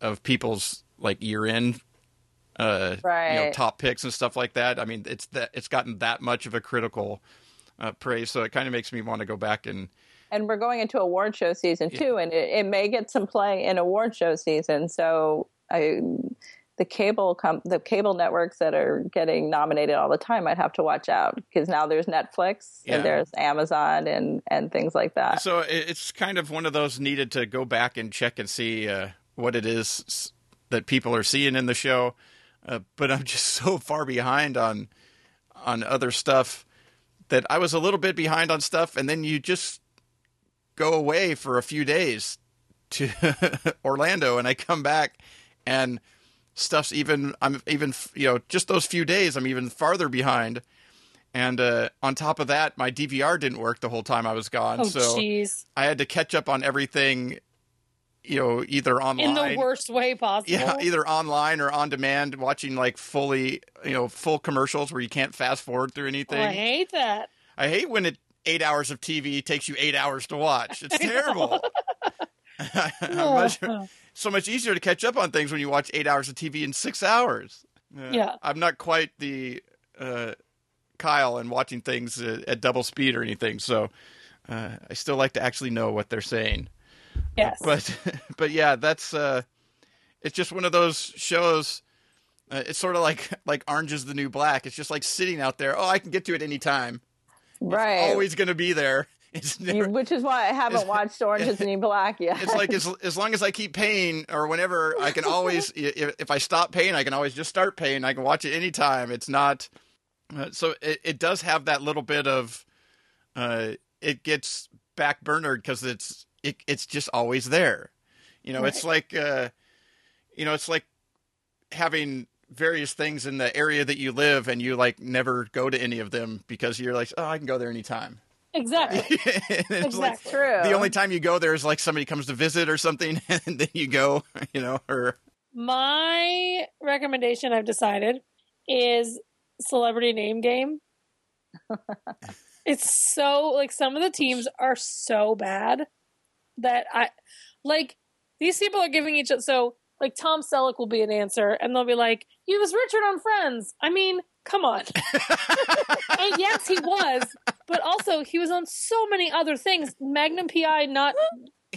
of people's like year end uh, you know, Right. top picks and stuff like that. I mean, it's that it's gotten that much of a critical uh, praise, so it kind of makes me want to go back and and we're going into award show season too, and it, it may get some play in award show season. So I, the cable com- the cable networks that are getting nominated all the time, I'd have to watch out because now there's Netflix Yeah. and there's Amazon and and things like that. so it's kind of one of those needed to go back and check and see uh, what it is that people are seeing in the show. Uh, but I'm just so far behind on on other stuff that I was a little bit behind on stuff, and then you just go away for a few days to Orlando, and I come back and stuff's even I'm even you know just those few days I'm even farther behind. And uh, on top of that, my DVR didn't work the whole time I was gone, Oh, so jeez. I had to catch up on everything. You know, either online In the worst way possible. yeah, either online or on demand, watching like fully, you know, full commercials where you can't fast forward through Oh, anything. I hate that. I hate when it eight hours of TV takes you eight hours to watch. It's terrible. I'm much- Oh. So much easier to catch up on things when you watch eight hours of TV in six hours. Uh, Yeah. I'm not quite the uh, Kyle and watching things uh, at double speed or anything. So uh, I still like to actually know what they're saying yes. but but yeah, that's uh, it's just one of those shows. Uh, it's sort of like like Orange is the New Black. It's just like sitting out there. Oh, I can get to it anytime. right. Always going to be there. Never. which is why I haven't watched Orange is the New Black yet. It's like as as long as I keep paying, or whenever I can always, if, if I stop paying, I can always just start paying. I can watch it anytime. It's not. Uh, so it, it does have that little bit of. Uh, it gets back burnered because it's it, it's just always there. You know, it's like uh, you know, it's like having various things in the area that you live and you like never go to any of them because you're like, oh, I can go there anytime. Exactly. And it's like Exactly. true. the only time you go there is like somebody comes to visit or something, and then you go, you know, or My recommendation I've decided is Celebrity Name Game. it's so like some of the teams are so bad that I like these people are giving each other so like Tom Selleck will be an answer and they'll be like, He was Richard on Friends. I mean, come on. and yes, he was, but also he was on so many other things. Magnum PI, not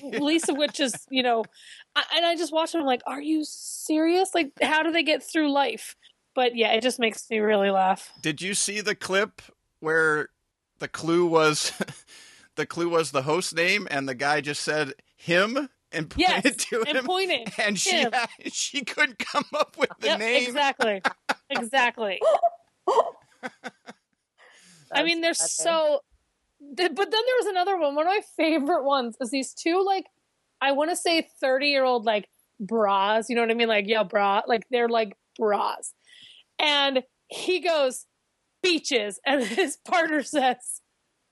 least of which is, you know, I, and I just watched him I'm like, Are you serious? Like, how do they get through life? But yeah, it just makes me really laugh. Did you see the clip where the clue was the clue was the host name and the guy just said him and pointed Yes, to and him pointed. and she him. had- she couldn't come up with the Yep, name. Exactly. exactly. I mean, they're so. th- But then there was another one. One of my favorite ones is these two, like, I want to say 30 year old, like, bras. You know what I mean? Like, yeah, bra. Like, they're like bras. And he goes, beaches. And his partner says,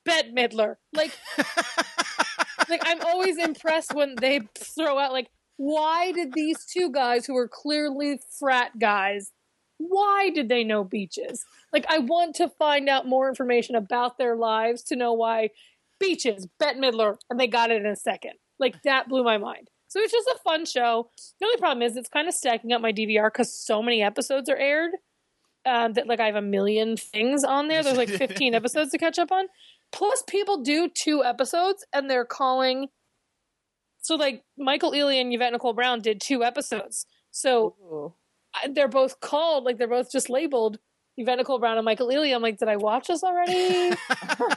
Bette Midler. Like, like I'm always impressed when they throw out, like, why did these two guys who were clearly frat guys why did they know beaches? Like, I want to find out more information about their lives to know why beaches, Bette Midler, and they got it in a second. Like, that blew my mind. So it's just a fun show. The only problem is it's kind of stacking up my DVR because so many episodes are aired um, that, like, I have a million things on there. There's like 15 episodes to catch up on. Plus, people do two episodes and they're calling. So, like, Michael Ealy and Yvette Nicole Brown did two episodes. So, Ooh. They're both called like they're both just labeled Yvette Nicole Brown and Michael Ealy. I'm like, did I watch this already?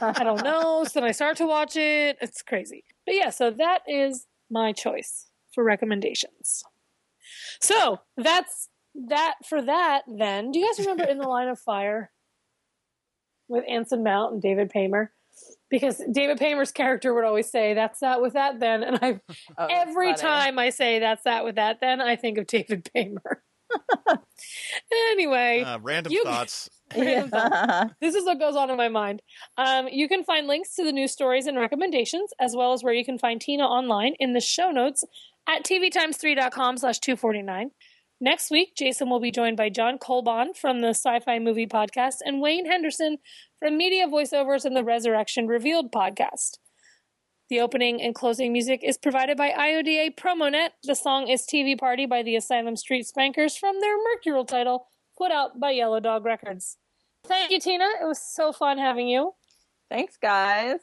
I don't know. So then I start to watch it. It's crazy. But yeah, so that is my choice for recommendations. So that's that for that then. Do you guys remember In the Line of Fire with Anson Mount and David Paymer? Because David Paymer's character would always say, That's that with that then. And I Oh, every funny. time I say that's that with that, then I think of David Paymer. anyway, Uh, random You- thoughts. random thought. Yeah. this is what goes on in my mind. Um, you can find links to the news stories and recommendations, as well as where you can find Tina online in the show notes at tvtimes3.com slash 249. Next week, Jason will be joined by John Colbon from the Sci-Fi Movie Podcast and Wayne Henderson from Media Voiceovers and the Resurrection Revealed podcast. The opening and closing music is provided by IODA Promonet. The song is TV Party by the Asylum Street Spankers from their Mercurial title, put out by Yellow Dog Records. Thank you, Tina. It was so fun having you. Thanks, guys.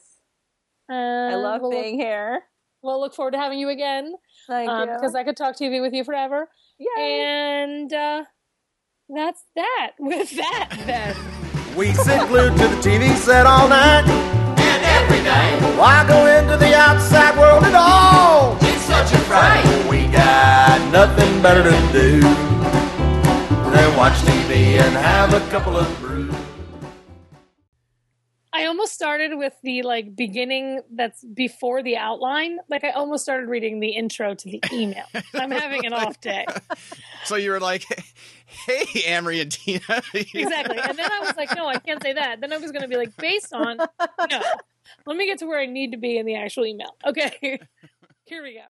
I love we'll being here. We'll look forward to having you again Thank you. because I could talk TV with you forever. Yeah. And uh, that's that. With that, then. We sit glued to the TV set all night. And Why go into the outside world at all? it's such a fright. We got nothing better to do than watch TV and have a couple of brews. I almost started with the like beginning that's before the outline. Like I almost started reading the intro to the email. I'm having an off day. So you were like, "Hey, Amrie and Tina." Exactly. And then I was like, no, I can't say that. Then I was going to be like, based on, no. Let me get to where I need to be in the actual email. Okay. Here we go.